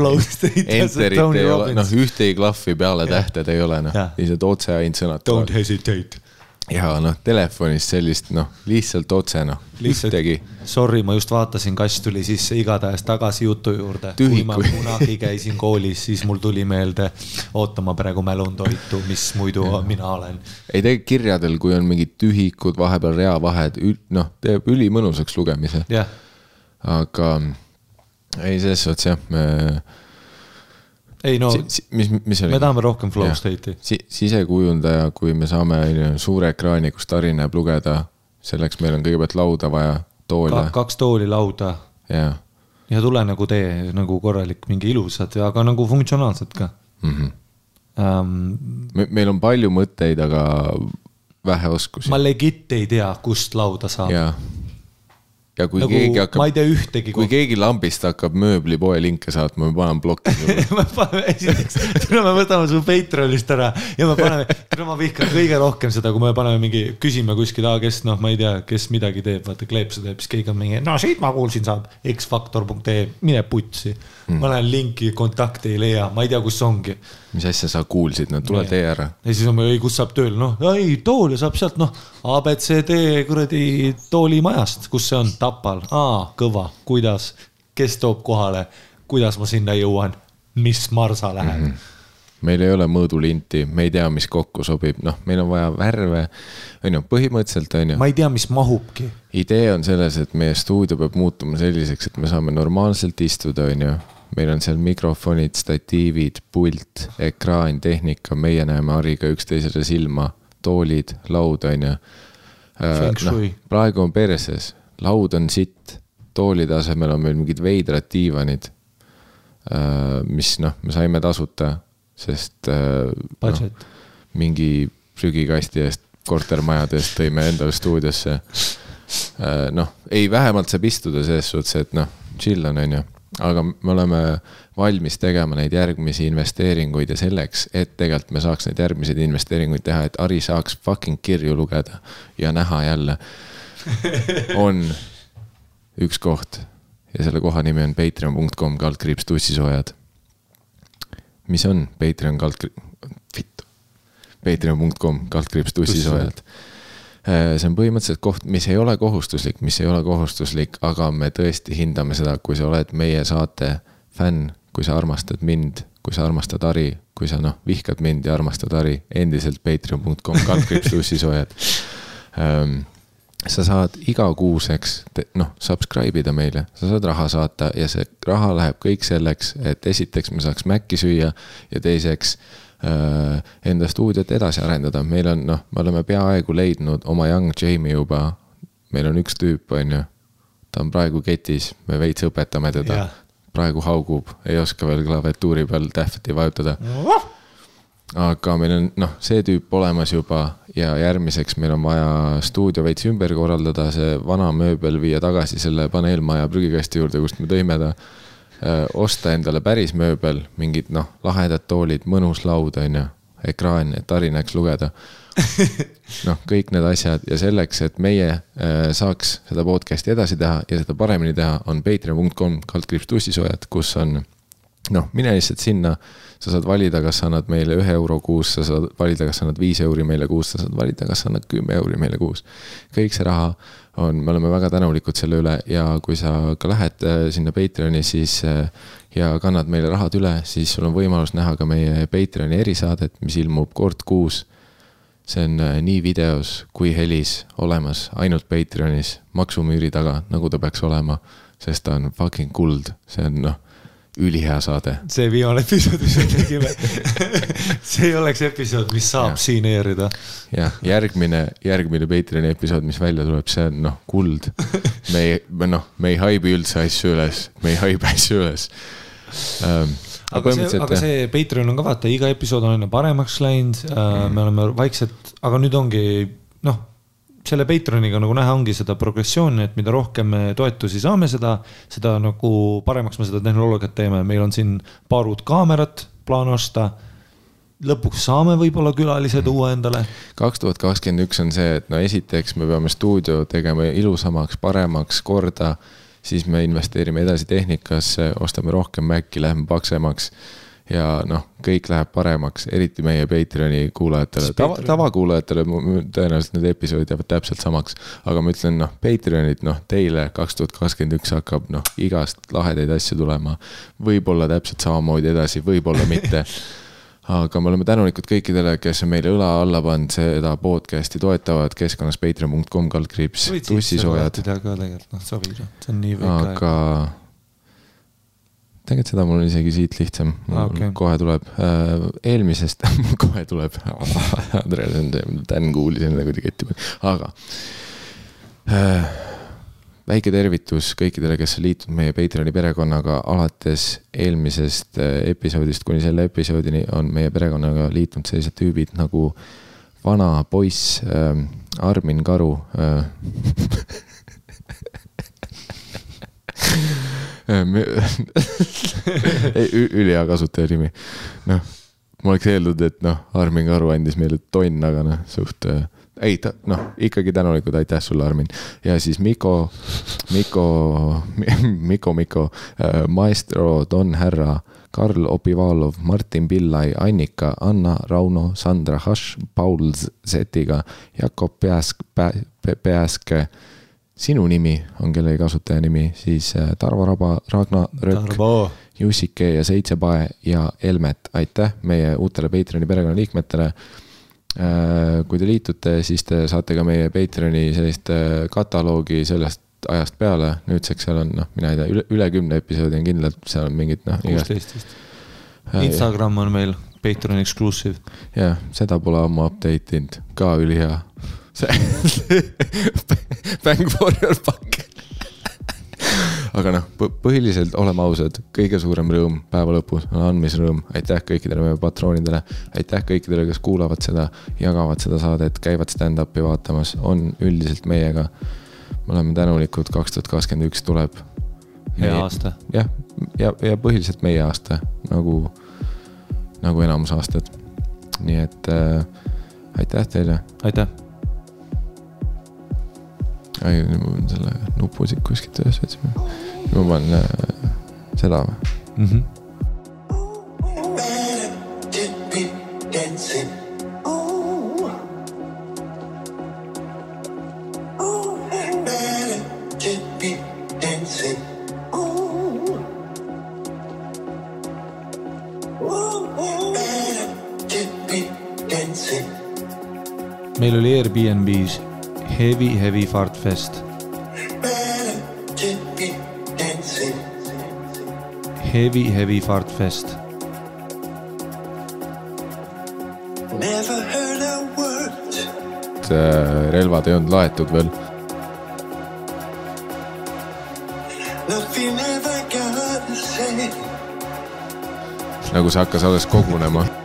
Enterit ei ole, noh ühtegi klahvi peale yeah. tähted ei ole, noh, lihtsalt otse ainult sõnad.
Don't hesitate
ja noh, telefonist sellist noh, lihtsalt otse noh, ühtegi.
Sorry, ma just vaatasin, kass tuli sisse, igatahes tagasi jutu juurde. kui ma kunagi käisin koolis, siis mul tuli meelde, oota, ma praegu mälun toitu, mis muidu ja. mina olen.
ei tegelikult kirjadel, kui on mingid tühikud, vahepeal reavahed, noh, teeb ülimõnusaks lugemise. aga ei, selles suhtes jah, me
ei no si, mis, mis oli? me tahame rohkem flow state'i
si,. sisekujundaja, kui me saame suure ekraani, kus Tari näeb lugeda, selleks meil on kõigepealt lauda vaja, toole Ka,.
kaks tooli, lauda.
ja,
ja tule nagu tee nagu korralik, mingi ilusad, aga nagu funktsionaalsed ka mm.
-hmm. Um, me, meil on palju mõtteid, aga vähe oskusi.
ma legit ei tea, kust lauda saab
ja kui nagu, keegi hakkab.
ma ei tea ühtegi.
kui keegi lambist hakkab mööblipoe linke saatma, me paneme plokki
me paneme esiteks, tule me võtame su Patreonist ära ja me paneme, tule ma vihkan kõige rohkem seda, kui me paneme mingi, küsime kuskil, kes noh, ma ei tea, kes midagi teeb, vaata kleepsu teeb, siis keegi on mingi, no siit ma kuulsin, saab X-faktor.ee, mine putsi mm.. ma lähen linki, kontakti ei leia, ma ei tea, kus ongi
mis asja sa kuulsid, no tule tee ära.
ja siis on, ei, kus saab tööle, noh, ei tool ja saab sealt, noh, abcd kuradi toolimajast, kus see on, Tapal, aa, kõva, kuidas, kes toob kohale, kuidas ma sinna jõuan, mis marsa läheb mm. -hmm
meil ei ole mõõdulinti, me ei tea, mis kokku sobib, noh, meil on vaja värve, on ju, põhimõtteliselt on ju.
ma ei tea, mis mahubki.
idee on selles, et meie stuudio peab muutuma selliseks, et me saame normaalselt istuda, on ju meil on seal mikrofonid, statiivid, pult, ekraan, tehnika, meie näeme Hariga üksteisele silma, toolid, laud, on ju. Äh, noh, praegu on perses, laud on sitt, toolide asemel on meil mingid veidrad diivanid. Äh, mis noh, me saime tasuta, sest äh,
no,
mingi prügikasti eest kortermajade eest tõime endale stuudiosse. noh, ei, vähemalt saab istuda selles suhtes, et noh, chill on, on ju aga me oleme valmis tegema neid järgmisi investeeringuid ja selleks, et tegelikult me saaks neid järgmiseid investeeringuid teha, et Ari saaks fucking kirju lugeda ja näha jälle, on üks koht. Ja selle koha nimi on patreon.com kaldkriips tussisoojad. mis on Patreon kaldkriips, vittu, patreon.com kaldkriips tussisoojad Äh, see on põhimõtteliselt koht, mis ei ole kohustuslik, mis ei ole kohustuslik, aga me tõesti hindame seda, kui sa oled meie saate fänn, kui sa armastad mind, kui sa armastad Ari, kui sa noh, vihkad mind ja armastad Ari, endiselt patreon.com kaldkriips tussisoojad ähm, sa saad igakuuseks, noh, subscribe ida meile, sa saad raha saata ja see raha läheb kõik selleks, et esiteks me saaks Maci süüa ja teiseks äh, Äh, enda stuudiot edasi arendada, meil on noh, me oleme peaaegu leidnud oma Young Jamie juba. meil on üks tüüp, on ju, ta on praegu ketis, me veits õpetame teda. Yeah.. praegu haugub, ei oska veel klaviatuuri peal tähvati vajutada. aga meil on noh, see tüüp olemas juba ja järgmiseks meil on vaja stuudio veits ümber korraldada, see vana mööbel viia tagasi selle paneelmaja prügikasti juurde, kust me tõime ta. Äh, osta endale päris mööbel, mingid noh, lahedad toolid, mõnus laud, on ju, ekraan, et Harri näeks lugeda. noh, kõik need asjad ja selleks, et meie äh, saaks seda podcast'i edasi teha ja seda paremini teha, on patreon.com kaldkriips tussisoojad, kus on noh, mine lihtsalt sinna, sa saad valida, kas sa annad meile ühe euro kuus, sa saad valida, kas sa annad viis euri meile kuus, sa saad valida, kas sa annad kümme euri meile kuus. kõik see raha on, me oleme väga tänulikud selle üle ja kui sa ka lähed äh, sinna Patreoni, siis äh, ja kannad meile rahad üle, siis sul on võimalus näha ka meie Patreoni erisaadet, mis ilmub kord kuus. see on äh, nii videos kui helis olemas, ainult Patreonis, maksumüüri taga, nagu ta peaks olema. sest ta on fucking kuld, see on noh, ülihea saade.
see viimane episood, mis me tegime see ei oleks episood, mis saab ja. siin eerida.
jah, järgmine, järgmine Patreoni episood, mis välja tuleb, see on noh, kuld. me ei, noh, me ei haibi üldse asju üles, me ei haibi asju üles
um, aga see, aga see Patreon on ka vaata, iga episood on aina paremaks läinud mm., me oleme vaikselt, aga nüüd ongi noh, selle Patreoniga nagu näha ongi seda progressiooni, et mida rohkem me toetusi saame, seda, seda nagu paremaks me seda tehnoloogiat teeme, meil on siin paar uut kaamerat plaan osta. Lõpuks saame võib-olla külalised uue endale.
kaks tuhat kakskümmend üks on see, et no esiteks me peame stuudio tegema ilusamaks, paremaks, korda. Siis me investeerime edasi tehnikasse, ostame rohkem Maci, läheme paksemaks ja noh, kõik läheb paremaks, eriti meie Patreoni kuulajatele, tava, tavakuulajatele tõenäoliselt need episoodid jäävad täpselt samaks. aga ma ütlen, noh, Patreonid, noh, teile kaks tuhat kakskümmend üks hakkab, noh, igast lahedaid asju tulema. võib-olla täpselt samamoodi edasi, võib-olla mitte aga me oleme tänulikud kõikidele, kes on meile õla alla pannud, seda podcast'i toetavad keskkonnas patreon.com kaldkriips tussisoojad.
teha ka tegelikult, noh sobib, see on nii väike
aga tegelikult seda mul on isegi siit lihtsam ah,, okay. kohe tuleb. Äh,, eelmisest kohe tuleb. Andre, Dan kuulis enne kuidagi ette, aga äh, väike tervitus kõikidele, kes on liitunud meie Patreoni perekonnaga alates eelmisest äh, episoodist kuni selle episoodini on meie perekonnaga liitunud sellised tüübid nagu vana poiss äh, Armin Karu äh, ülihea kasutaja nimi. noh, ma oleks eeldanud, et noh, Armin Karu andis meile tonn, aga noh, suht äh, ei, ta noh, ikkagi tänulikud, aitäh sulle, Armin. ja siis Mikko, Mikko, Mikko, Mikko, äh, maestro Don Härra, Karl Opivalov, Martin Pillai, Annika, Anna, Rauno, Sandra Haš, Paul Zetiga, Jakob Peask, Peaske. Sinu nimi on kellegi kasutaja nimi, siis äh, Tarvo Raba, Ragnar Rõkk, Jussike ja Seitse Pae ja Helmet, aitäh meie uutele Patreoni perekonnaliikmetele Äh, kui te liitute, siis te saate ka meie Patreoni sellist äh, kataloogi sellest ajast peale, nüüdseks seal on noh, mina ei tea, üle, üle kümne episoodi on kindlalt, seal on mingid noh.
kuusteist vist. Instagram on meil Patreon exclusive.
jah, seda pole ammu update inud, ka ülihea. See Bang your buck aga noh, põhiliselt oleme ausad, kõige suurem rõõm päeva lõpus on andmisrõõm. aitäh kõikidele meie patroonidele, aitäh kõikidele, kes kuulavad seda, jagavad seda saadet, käivad stand-up'i vaatamas, on üldiselt meiega. me oleme tänulikud, kaks tuhat kakskümmend üks tuleb.
hea aasta.
jah, ja, ja, ja põhiliselt meie aasta nagu, nagu enamus aastad. nii et äh, aitäh teile.
aitäh
ai, nüüd ma pean selle nupu siit kuskilt üles otsima. ma panen äh, seda või mm? -hmm.
meil oli Airbnb-s Heavy Heavy Fart Fest. Heavy Heavy Fart Fest.
Äh, relvad ei olnud laetud veel. nagu see hakkas alles kogunema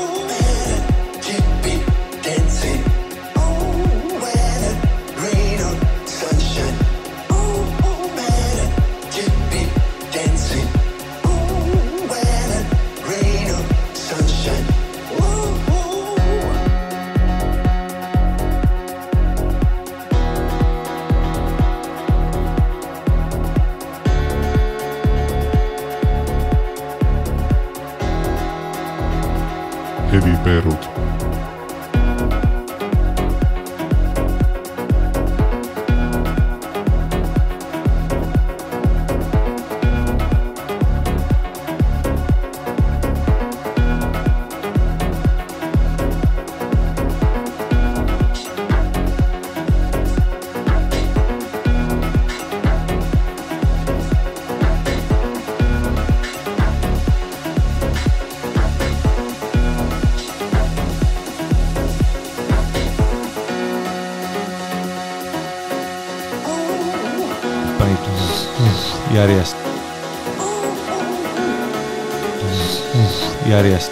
järjest.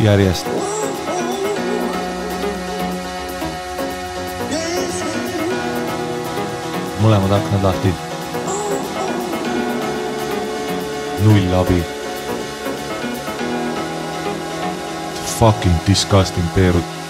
järjest. mõlemad aknad lahti. null abi. Fucking disgusting Beirut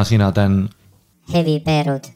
mina, sina, Dan.
Hevipeerud